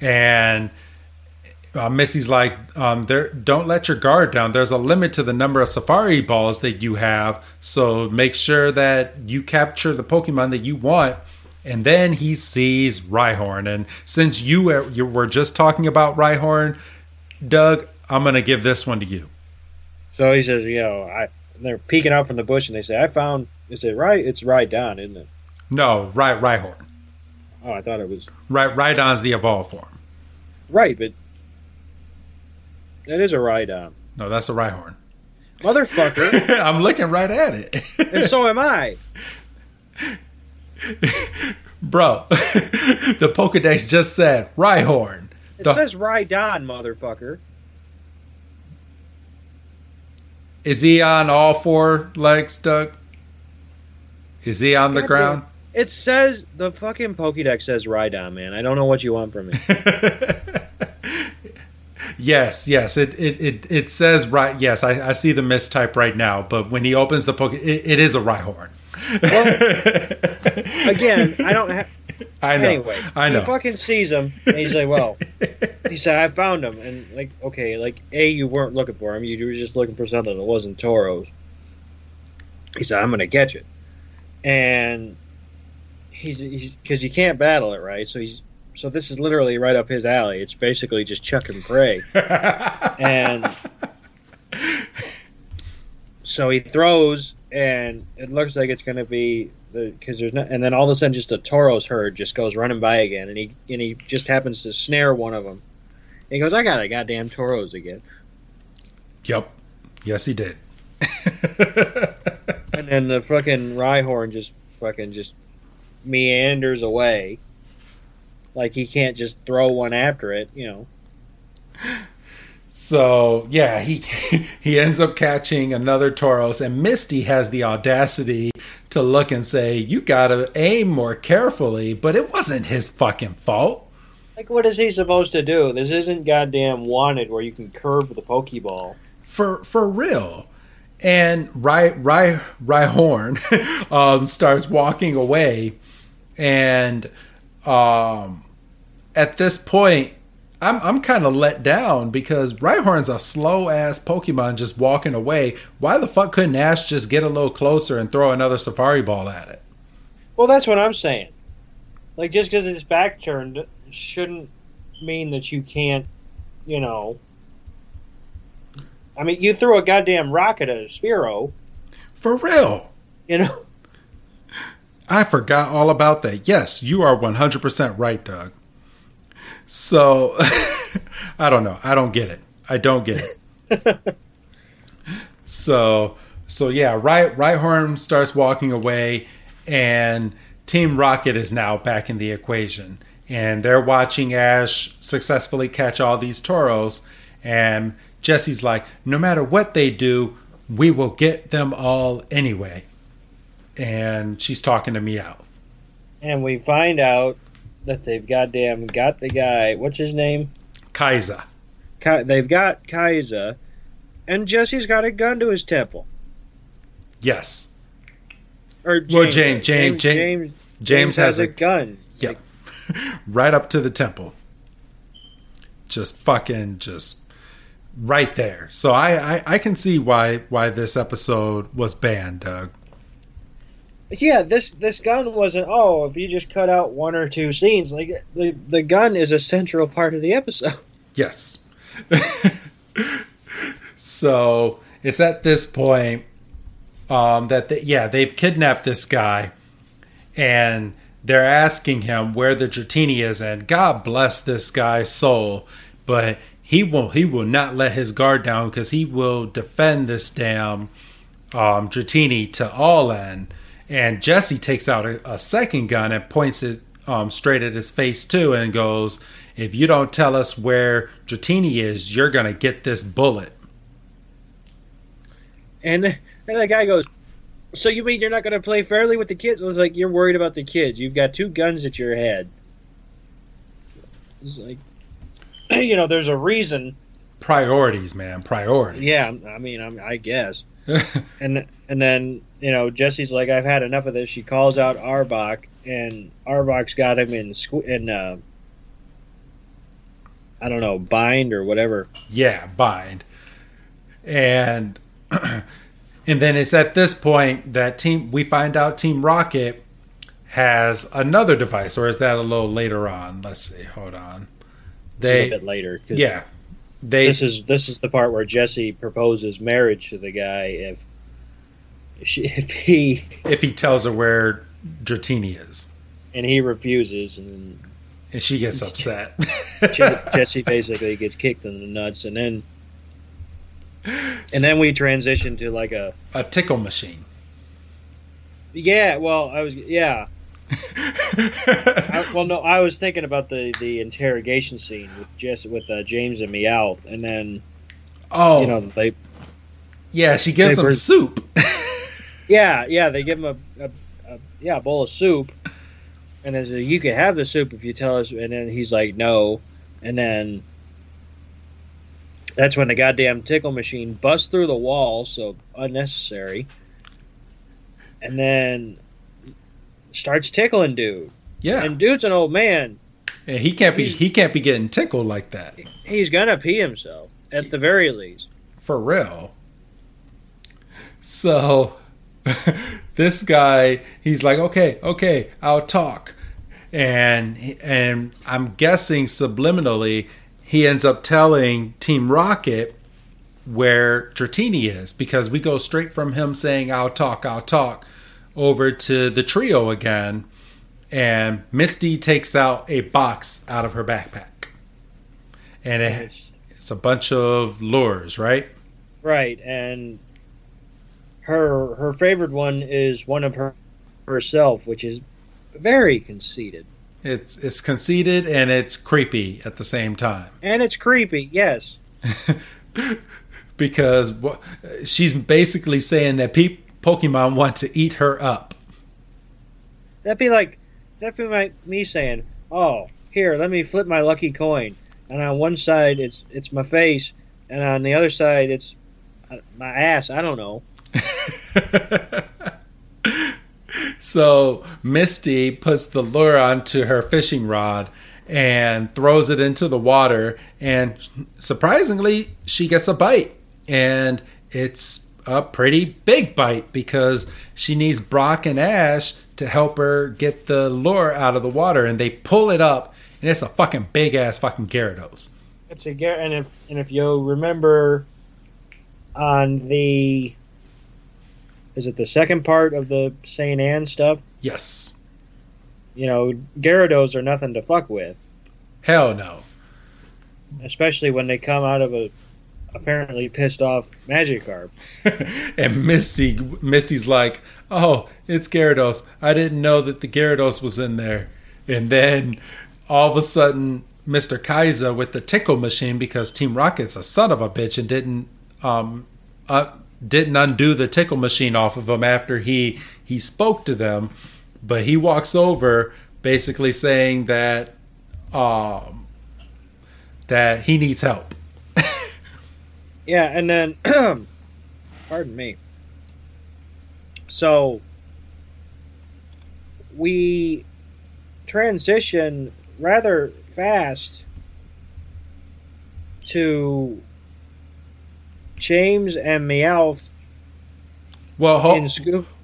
and uh, Misty's like, um, there, don't let your guard down. There's a limit to the number of safari balls that you have. So make sure that you capture the Pokemon that you want. And then he sees Rhyhorn. And since you were, you were just talking about Rhyhorn, Doug, I'm going to give this one to you. So he says, you know, I, they're peeking out from the bush and they say, I found, is it right? It's Rhydon, isn't it? No, right, Rhyhorn. Oh, I thought it was. Right, Rhydon's the evolved form. Right, but that is a Rhydon. Uh, no, that's a Rhyhorn. Motherfucker. I'm looking right at it. and so am I. Bro, the Pokedex just said Rhyhorn. It the, says Rhydon, motherfucker. Is he on all four legs, Doug? Is he on the ground? Damn. It says the fucking Pokédex says Rhydon, man. I don't know what you want from me. Yes, yes, it, it it it says right. Yes, I, I see the mistype right now. But when he opens the Poke, it, it is a Rhyhorn. Well, again, I don't have. I know. Anyway, I know. He fucking sees him, and he's like, "Well," he said, "I found him." And like, okay, like a, you weren't looking for him; you were just looking for something that wasn't Tauros. He said, "I'm gonna catch it," and he's because you can't battle it, right? So he's so this is literally right up his alley. It's basically just chuck and pray, and so he throws, and it looks like it's gonna be because there's no, and then all of a sudden just a Tauros herd just goes running by again, and he and he just happens to snare one of them. And he goes, "I got a goddamn Tauros again." Yep. Yes, he did. and then the fucking Rhyhorn just fucking just meanders away, like he can't just throw one after it, you know. So yeah, he he ends up catching another Tauros, and Misty has the audacity to look and say, "You gotta aim more carefully." But it wasn't his fucking fault. Like, what is he supposed to do? This isn't goddamn wanted, where you can curve the pokeball. For for real. And Ry Ry Rhyhorn um, starts walking away, and um, at this point, I'm I'm kind of let down because Rhyhorn's a slow ass Pokemon just walking away. Why the fuck couldn't Ash just get a little closer and throw another Safari Ball at it? Well, that's what I'm saying. Like just because it's back turned shouldn't mean that you can't, you know. I mean, you threw a goddamn rocket at a Spearow. For real. You know. I forgot all about that. Yes, you are 100% right, Doug. So I don't know. I don't get it. I don't get it. so so yeah, right Rhyhorn starts walking away and Team Rocket is now back in the equation. And they're watching Ash successfully catch all these Tauros. And Jesse's like, no matter what they do, we will get them all anyway. And she's talking to Meowth. And we find out that they've goddamn got the guy. What's his name? Kaiser. Ka- they've got Kaiser, and Jesse's got a gun to his temple. Yes. Or James, well, James, James, James, James, James has, has a, a, gun. Yep. Like, right up to the temple. Just fucking just right there. So I, I I can see why why this episode was banned, Doug yeah, this this gun wasn't. Oh, if you just cut out one or two scenes, like the the gun is a central part of the episode. Yes. so it's at this point um, that they, yeah they've kidnapped this guy, and they're asking him where the Dratini is, and God bless this guy's soul, but he will he will not let his guard down because he will defend this damn um, Dratini to all end and Jesse takes out a, a second gun and points it um, straight at his face too, and goes, "If you don't tell us where Dratini is, you're gonna get this bullet." And and the guy goes, "So you mean you're not gonna play fairly with the kids?" I was like, "You're worried about the kids. You've got two guns at your head." It's like, you know, there's a reason. Priorities, man. Priorities. Yeah, I mean, I'm, I guess. and and then you know Jesse's like, I've had enough of this. She calls out Arbok, and Arbok's got him in in uh, I don't know bind or whatever. Yeah, bind. And and then it's at this point that team we find out Team Rocket has another device, or is that a little later on? Let's see. Hold on. They a bit later. Yeah, they, this is this is the part where Jesse proposes marriage to the guy if she, if he if he tells her where Dratini is, and he refuses, and and she gets upset. Jesse basically gets kicked in the nuts, and then and then we transition to like a a tickle machine. Yeah, well, I was yeah. I, well, no, I was thinking about the the interrogation scene with just with uh, James and Meowth, and then oh, you know they yeah, she gives him soup. yeah, yeah, they give him a, a, a, yeah a bowl of soup, and then you can have the soup if you tell us. And then he's like, no, and then that's when the goddamn tickle machine busts through the wall, so unnecessary. And then starts tickling dude. Yeah, and dude's an old man. And he can't be he can't be getting tickled like that. He's gonna pee himself at the very least. For real. So this guy, he's like, okay, okay, I'll talk, and and I'm guessing subliminally he ends up telling Team Rocket where Dratini is because we go straight from him saying I'll talk, I'll talk over to the trio again, and Misty takes out a box out of her backpack, and it, it's a bunch of lures, right? Right, and her her favorite one is one of her herself, which is very conceited. It's it's conceited and it's creepy at the same time. And it's creepy, yes. because she's basically saying that pe- Pokemon want to eat her up. That'd be like that'd be like me saying, "Oh, here, let me flip my lucky coin." And on one side it's it's my face, and on the other side it's uh, my ass. I don't know. so Misty puts the lure onto her fishing rod and throws it into the water and surprisingly she gets a bite and it's a pretty big bite because she needs Brock and Ash to help her get the lure out of the water and they pull it up and it's a fucking big ass fucking Gyarados. It's a Gyarados and if and if you remember on the is it the second part of the Saint Anne stuff? Yes. You know, Gyarados are nothing to fuck with. Hell no. Especially when they come out of a apparently pissed off Magikarp. and Misty Misty's like, "Oh, it's Gyarados. I didn't know that the Gyarados was in there." And then all of a sudden, Mr. Kaiser with the tickle machine because Team Rocket's a son of a bitch and didn't um, uh, didn't undo the tickle machine off of him after he he spoke to them, but he walks over basically saying that um, that he needs help. yeah, and then pardon me. So we transition rather fast to James and Meowth. Well, hold,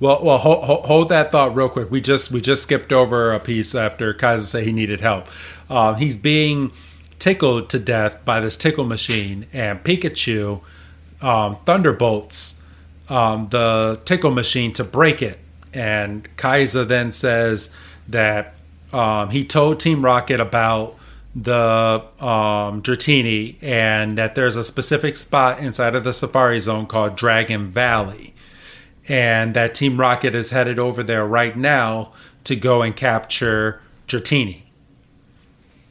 well, well, hold, hold, that thought real quick. We just we just skipped over a piece after Kaiser said he needed help. Uh, he's being tickled to death by this tickle machine, and Pikachu um, thunderbolts um, the tickle machine to break it. And Kaiser then says that um, he told Team Rocket about the um, Dratini and that there's a specific spot inside of the Safari Zone called Dragon Valley. And that Team Rocket is headed over there right now to go and capture Dratini.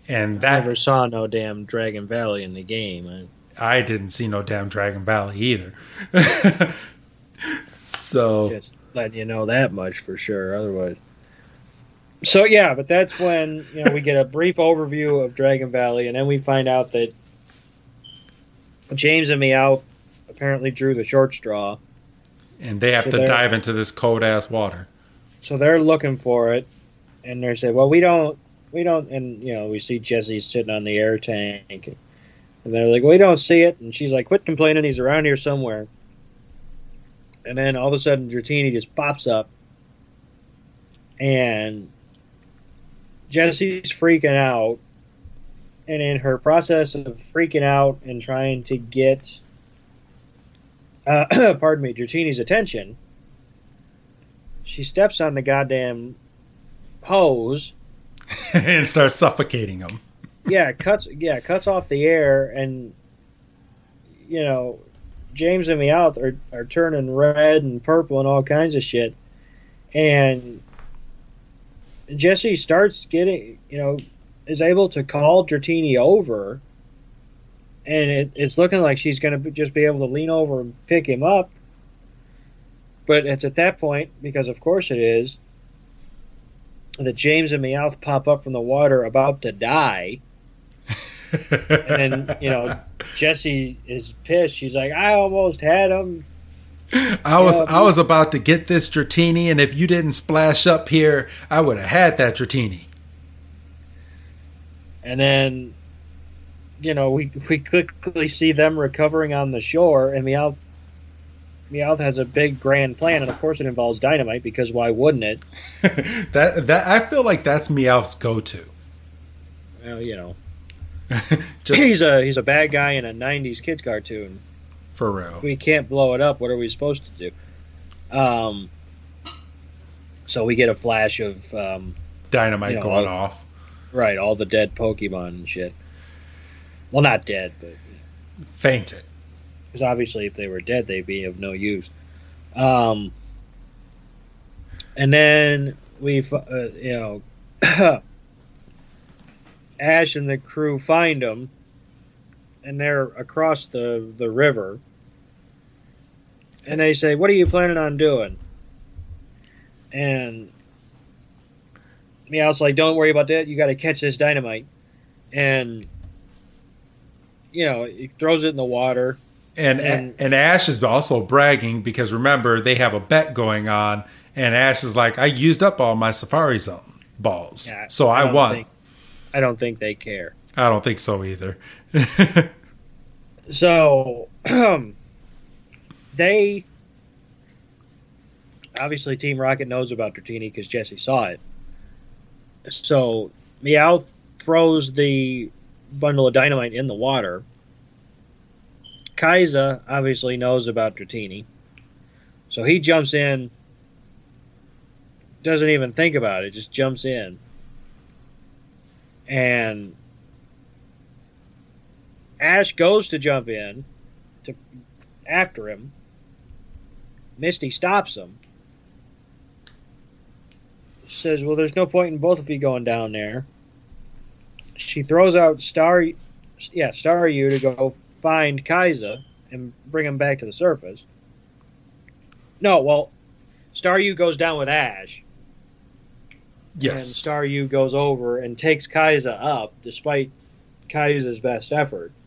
And that. I never saw no damn Dragon Valley in the game. I, I didn't see no damn Dragon Valley either. so. Just letting you know that much for sure. Otherwise. So yeah, but that's when you know we get a brief overview of Dragon Valley, and then we find out that James and Meowth apparently drew the short straw, and they have so to dive into this cold ass water. So they're looking for it, and they say, "Well, we don't, we don't," and you know we see Jesse sitting on the air tank, and they're like, "We don't see it," and she's like, "Quit complaining, he's around here somewhere." And then all of a sudden, Dratini just pops up, and Jesse's freaking out, and in her process of freaking out and trying to get, uh, pardon me, Dratini's attention, she steps on the goddamn hose and starts suffocating him. yeah, cuts yeah cuts off the air, and you know, James and Meowth are, are turning red and purple and all kinds of shit. And Jesse starts getting, you know, is able to call Dratini over. And it, it's looking like she's going to just be able to lean over and pick him up. But it's at that point, because of course it is, that James and Meowth pop up from the water about to die. and then, you know, Jesse is pissed. She's like, I almost had him. I was I was about to get this Dratini, and if you didn't splash up here, I would have had that Dratini. And then, you know, we we quickly see them recovering on the shore, and Meowth Meowth has a big grand plan, and of course it involves dynamite because why wouldn't it? that that I feel like that's Meowth's go-to. Well, you know, Just, he's a he's a bad guy in a '90s kids cartoon. For real. If we can't blow it up. What are we supposed to do? Um. So we get a flash of um, dynamite you know, going all, off. Right, all the dead Pokemon and shit. Well, not dead, but fainted. Because obviously, if they were dead, they'd be of no use. Um, and then we, uh, you know, Ash and the crew find them, and they're across the the river. And they say, "What are you planning on doing?" And Meowth's like, "Don't worry about that. You got to catch this dynamite." And you know, he throws it in the water. And, and and Ash is also bragging because remember they have a bet going on, and Ash is like, "I used up all my Safari Zone balls, yeah, so I, I won." Think, I don't think they care. I don't think so either. so um, they obviously Team Rocket knows about Dratini because Jesse saw it. So Meowth throws the bundle of dynamite in the water. Kaiser obviously knows about Dratini. So he jumps in, doesn't even think about it, just jumps in. And Ash goes to jump in to after him. Misty stops him. Says, "Well, there's no point in both of you going down there." She throws out Star, yeah, Staryu to go find Kaiser and bring him back to the surface. No, well, Staryu goes down with Ash. Yes. And Staryu goes over and takes Kaiser up despite Kaiser's best effort.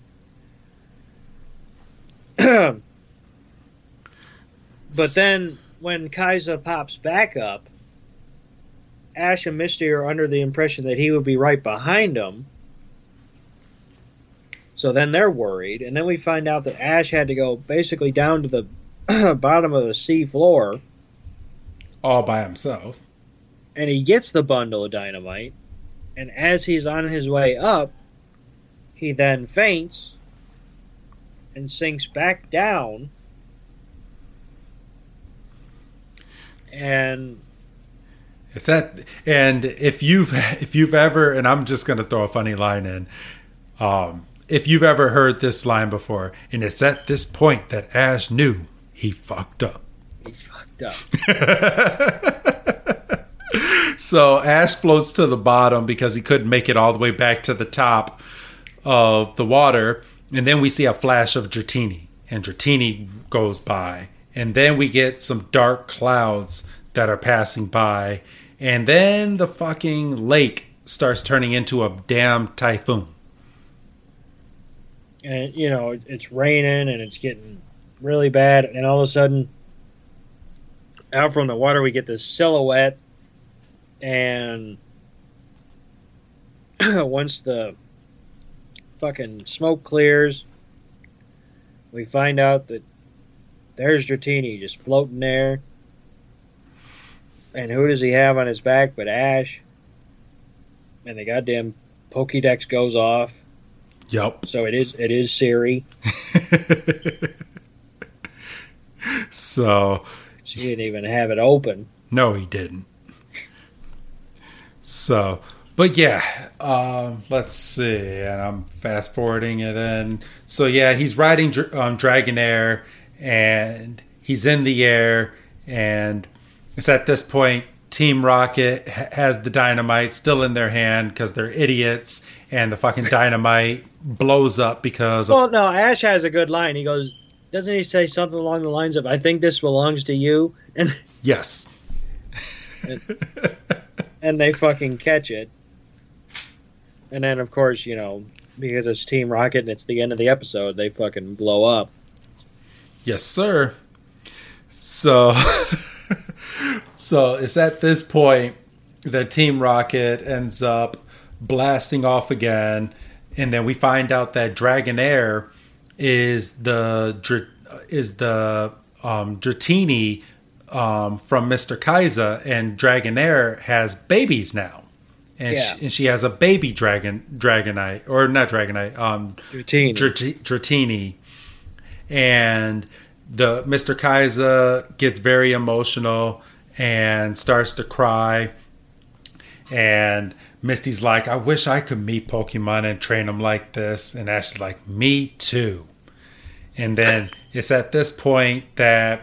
but then when Kaiser pops back up, Ash and Misty are under the impression that he would be right behind them. So then they're worried, and then we find out that Ash had to go basically down to the bottom of the sea floor. All by himself. And he gets the bundle of dynamite, and as he's on his way up, he then faints and sinks back down. And it's that and if you've if you've ever and I'm just gonna throw a funny line in, um, if you've ever heard this line before, and it's at this point that Ash knew he fucked up. He fucked up. so Ash floats to the bottom because he couldn't make it all the way back to the top of the water. And then we see a flash of Dratini, and Dratini goes by. And then we get some dark clouds that are passing by. And then the fucking lake starts turning into a damn typhoon. And, you know, it's raining and it's getting really bad. And all of a sudden, out from the water, we get this silhouette. And once the fucking smoke clears, we find out that there's Dratini just floating there. And who does he have on his back but Ash? And the goddamn Pokédex goes off. Yep. So it is it is Siri. so she didn't even have it open. No, he didn't. So but yeah, um, let's see. And I'm fast forwarding it in. So yeah, he's riding um, Dragonair, and he's in the air, and it's at this point Team Rocket has the dynamite still in their hand because they're idiots, and the fucking dynamite blows up because. Well, of- no, Ash has a good line. He goes, doesn't he say something along the lines of, "I think this belongs to you"? And yes, and, and they fucking catch it. And then, of course, you know, because it's Team Rocket and it's the end of the episode, they fucking blow up. Yes, sir. So, so it's at this point that Team Rocket ends up blasting off again, and then we find out that Dragonair is the is the um, Dratini um, from Mr. Kaiser, and Dragonair has babies now and, yeah. she, and she has a baby dragon, Dragonite, or not Dragonite, um, Dratini. Dratini. And the Mr. Kaiser gets very emotional and starts to cry. And Misty's like, I wish I could meet Pokemon and train them like this. And Ash's like, Me too. And then it's at this point that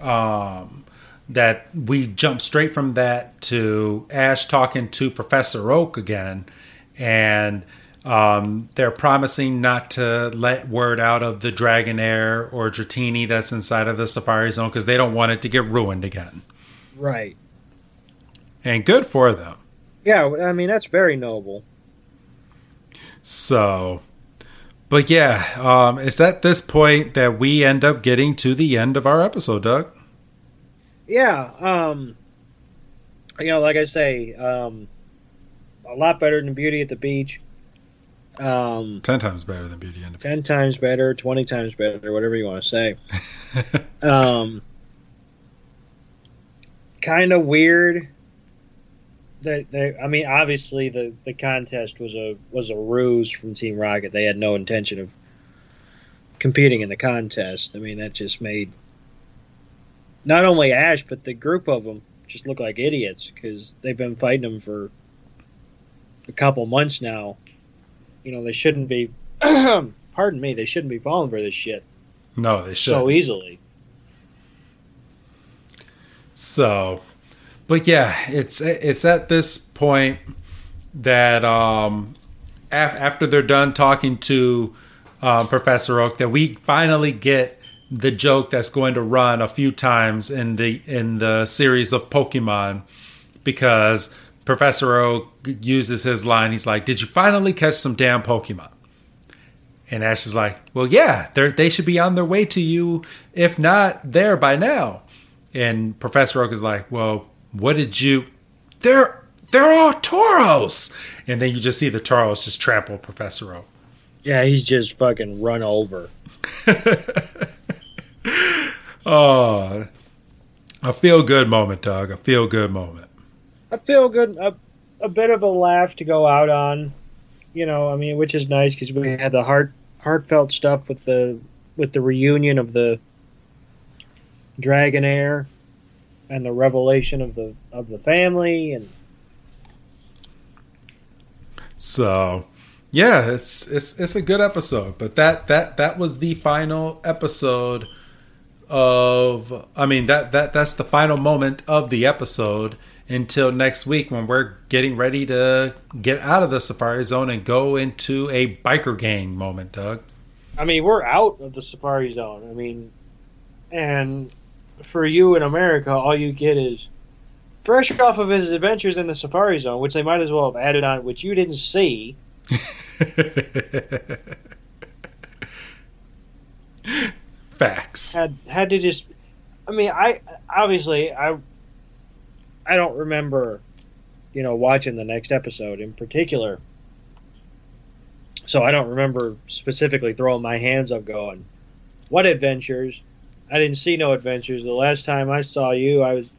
um, that we jump straight from that to Ash talking to Professor Oak again, and um, they're promising not to let word out of the Dragonair or Dratini that's inside of the Safari Zone because they don't want it to get ruined again. Right. And good for them. Yeah, I mean that's very noble. So, but yeah, um, it's at this point that we end up getting to the end of our episode, Doug yeah, um, you know, like I say, um, a lot better than Beauty at the Beach. Um, ten times better than Beauty and the Beach. Ten times better, twenty times better, whatever you want to say. um, kind of weird that they. I mean, obviously the the contest was a was a ruse from Team Rocket. They had no intention of competing in the contest. I mean, that just made not only Ash but the group of them just look like idiots because they've been fighting them for a couple months now. You know they shouldn't be. pardon me, they shouldn't be falling for this shit. No, they should so easily. So, but yeah, it's it's at this point that um, af- after they're done talking to um, Professor Oak, that we finally get the joke that's going to run a few times in the in the series of Pokemon because Professor Oak uses his line. He's like, "Did you finally catch some damn Pokemon?" And Ash is like, "Well, yeah, they they should be on their way to you, if not there by now." And Professor Oak is like, "Well, what did you? They're they're all Tauros." And then you just see the Tauros just trample Professor Oak. Yeah, he's just fucking run over. oh, a feel good moment, Doug. A feel good moment. I feel good, a, a bit of a laugh to go out on, you know. I mean, which is nice because we had the heart heartfelt stuff with the with the reunion of the Dragonair and the revelation of the of the family and so yeah it's it's it's a good episode but that that that was the final episode of I mean that that that's the final moment of the episode until next week when we're getting ready to get out of the safari zone and go into a biker gang moment, Doug. I mean, we're out of the safari zone. I mean, and for you in America, all you get is fresh off of his adventures in the safari zone, which they might as well have added on, which you didn't see. Facts. Had had to just. I mean, I obviously I. I don't remember, you know, watching the next episode in particular. So I don't remember specifically throwing my hands up, going, "What adventures?" I didn't see no adventures. The last time I saw you, I was,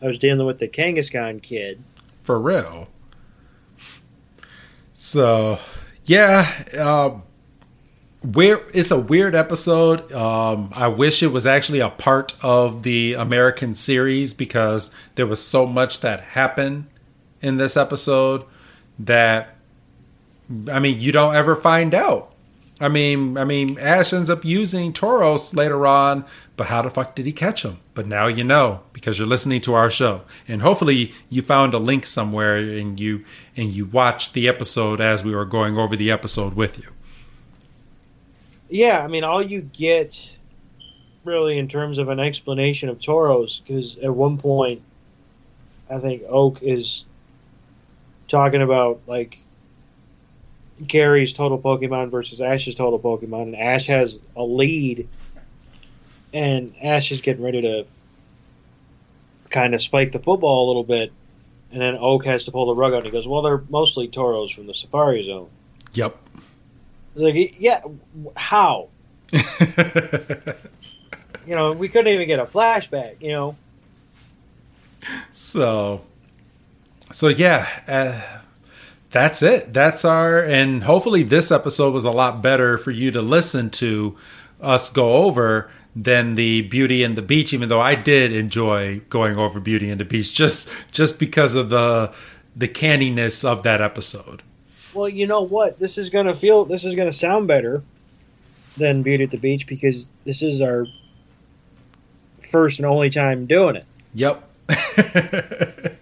I was dealing with the Kangaskhan kid. For real. So, yeah, uh, where it's a weird episode. Um, I wish it was actually a part of the American series because there was so much that happened in this episode that I mean you don't ever find out I mean, I mean, Ash ends up using Tauros later on, but how the fuck did he catch him? But now you know because you're listening to our show, and hopefully you found a link somewhere and you and you watched the episode as we were going over the episode with you. Yeah, I mean, all you get really in terms of an explanation of Tauros, because at one point, I think Oak is talking about like Gary's total Pokemon versus Ash's total Pokemon, and Ash has a lead, and Ash is getting ready to kind of spike the football a little bit, and then Oak has to pull the rug out. And he goes, "Well, they're mostly Tauros from the Safari Zone." Yep. Like, yeah, how? you know, we couldn't even get a flashback. You know. So, so yeah, uh, that's it. That's our, and hopefully this episode was a lot better for you to listen to us go over than the Beauty and the Beach. Even though I did enjoy going over Beauty and the Beach, just just because of the the candiness of that episode. Well, you know what? This is gonna feel. This is gonna sound better than Beauty at the Beach because this is our first and only time doing it. Yep.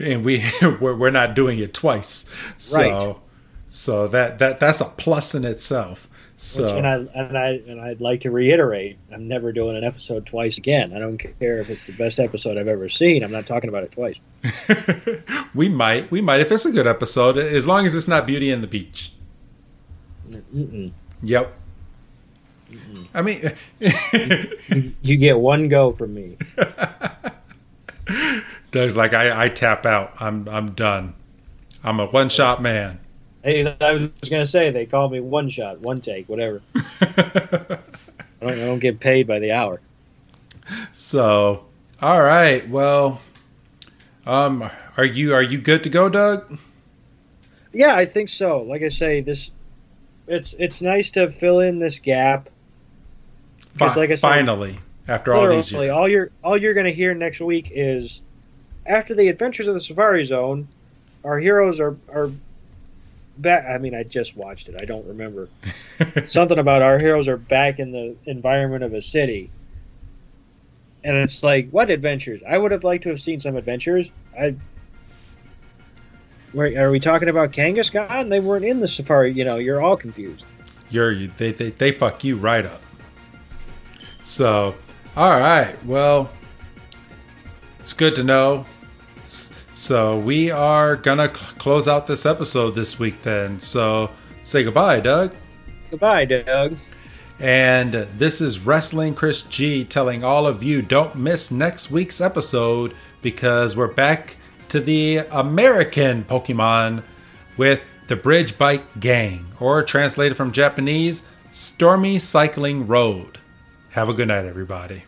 and we we're, we're not doing it twice. So right. so that that that's a plus in itself. So Which, and I and I and I'd like to reiterate, I'm never doing an episode twice again. I don't care if it's the best episode I've ever seen. I'm not talking about it twice. we might, we might if it's a good episode, as long as it's not Beauty and the Beach. Mm-mm. Yep. Mm-mm. I mean, you, you get one go from me. Doug's like, I, I tap out. I'm I'm done. I'm a one shot man. Hey, I was gonna say they call me one shot, one take, whatever. I, don't, I don't get paid by the hour. So, all right. Well, um, are you are you good to go, Doug? Yeah, I think so. Like I say, this it's it's nice to fill in this gap. Because, like I said, finally, after all these years, all you're all you're going to hear next week is after the Adventures of the Safari Zone, our heroes are are back. I mean, I just watched it. I don't remember something about our heroes are back in the environment of a city, and it's like, what adventures? I would have liked to have seen some adventures. I. Are we talking about Kangaskhan? They weren't in the safari. You know, you're all confused. You're they they, they fuck you right up. So, all right. Well, it's good to know so we are gonna close out this episode this week then. So say goodbye, Doug. Goodbye, Doug. And this is Wrestling Chris G telling all of you don't miss next week's episode because we're back to the American Pokemon with the Bridge Bike Gang, or translated from Japanese, Stormy Cycling Road. Have a good night, everybody.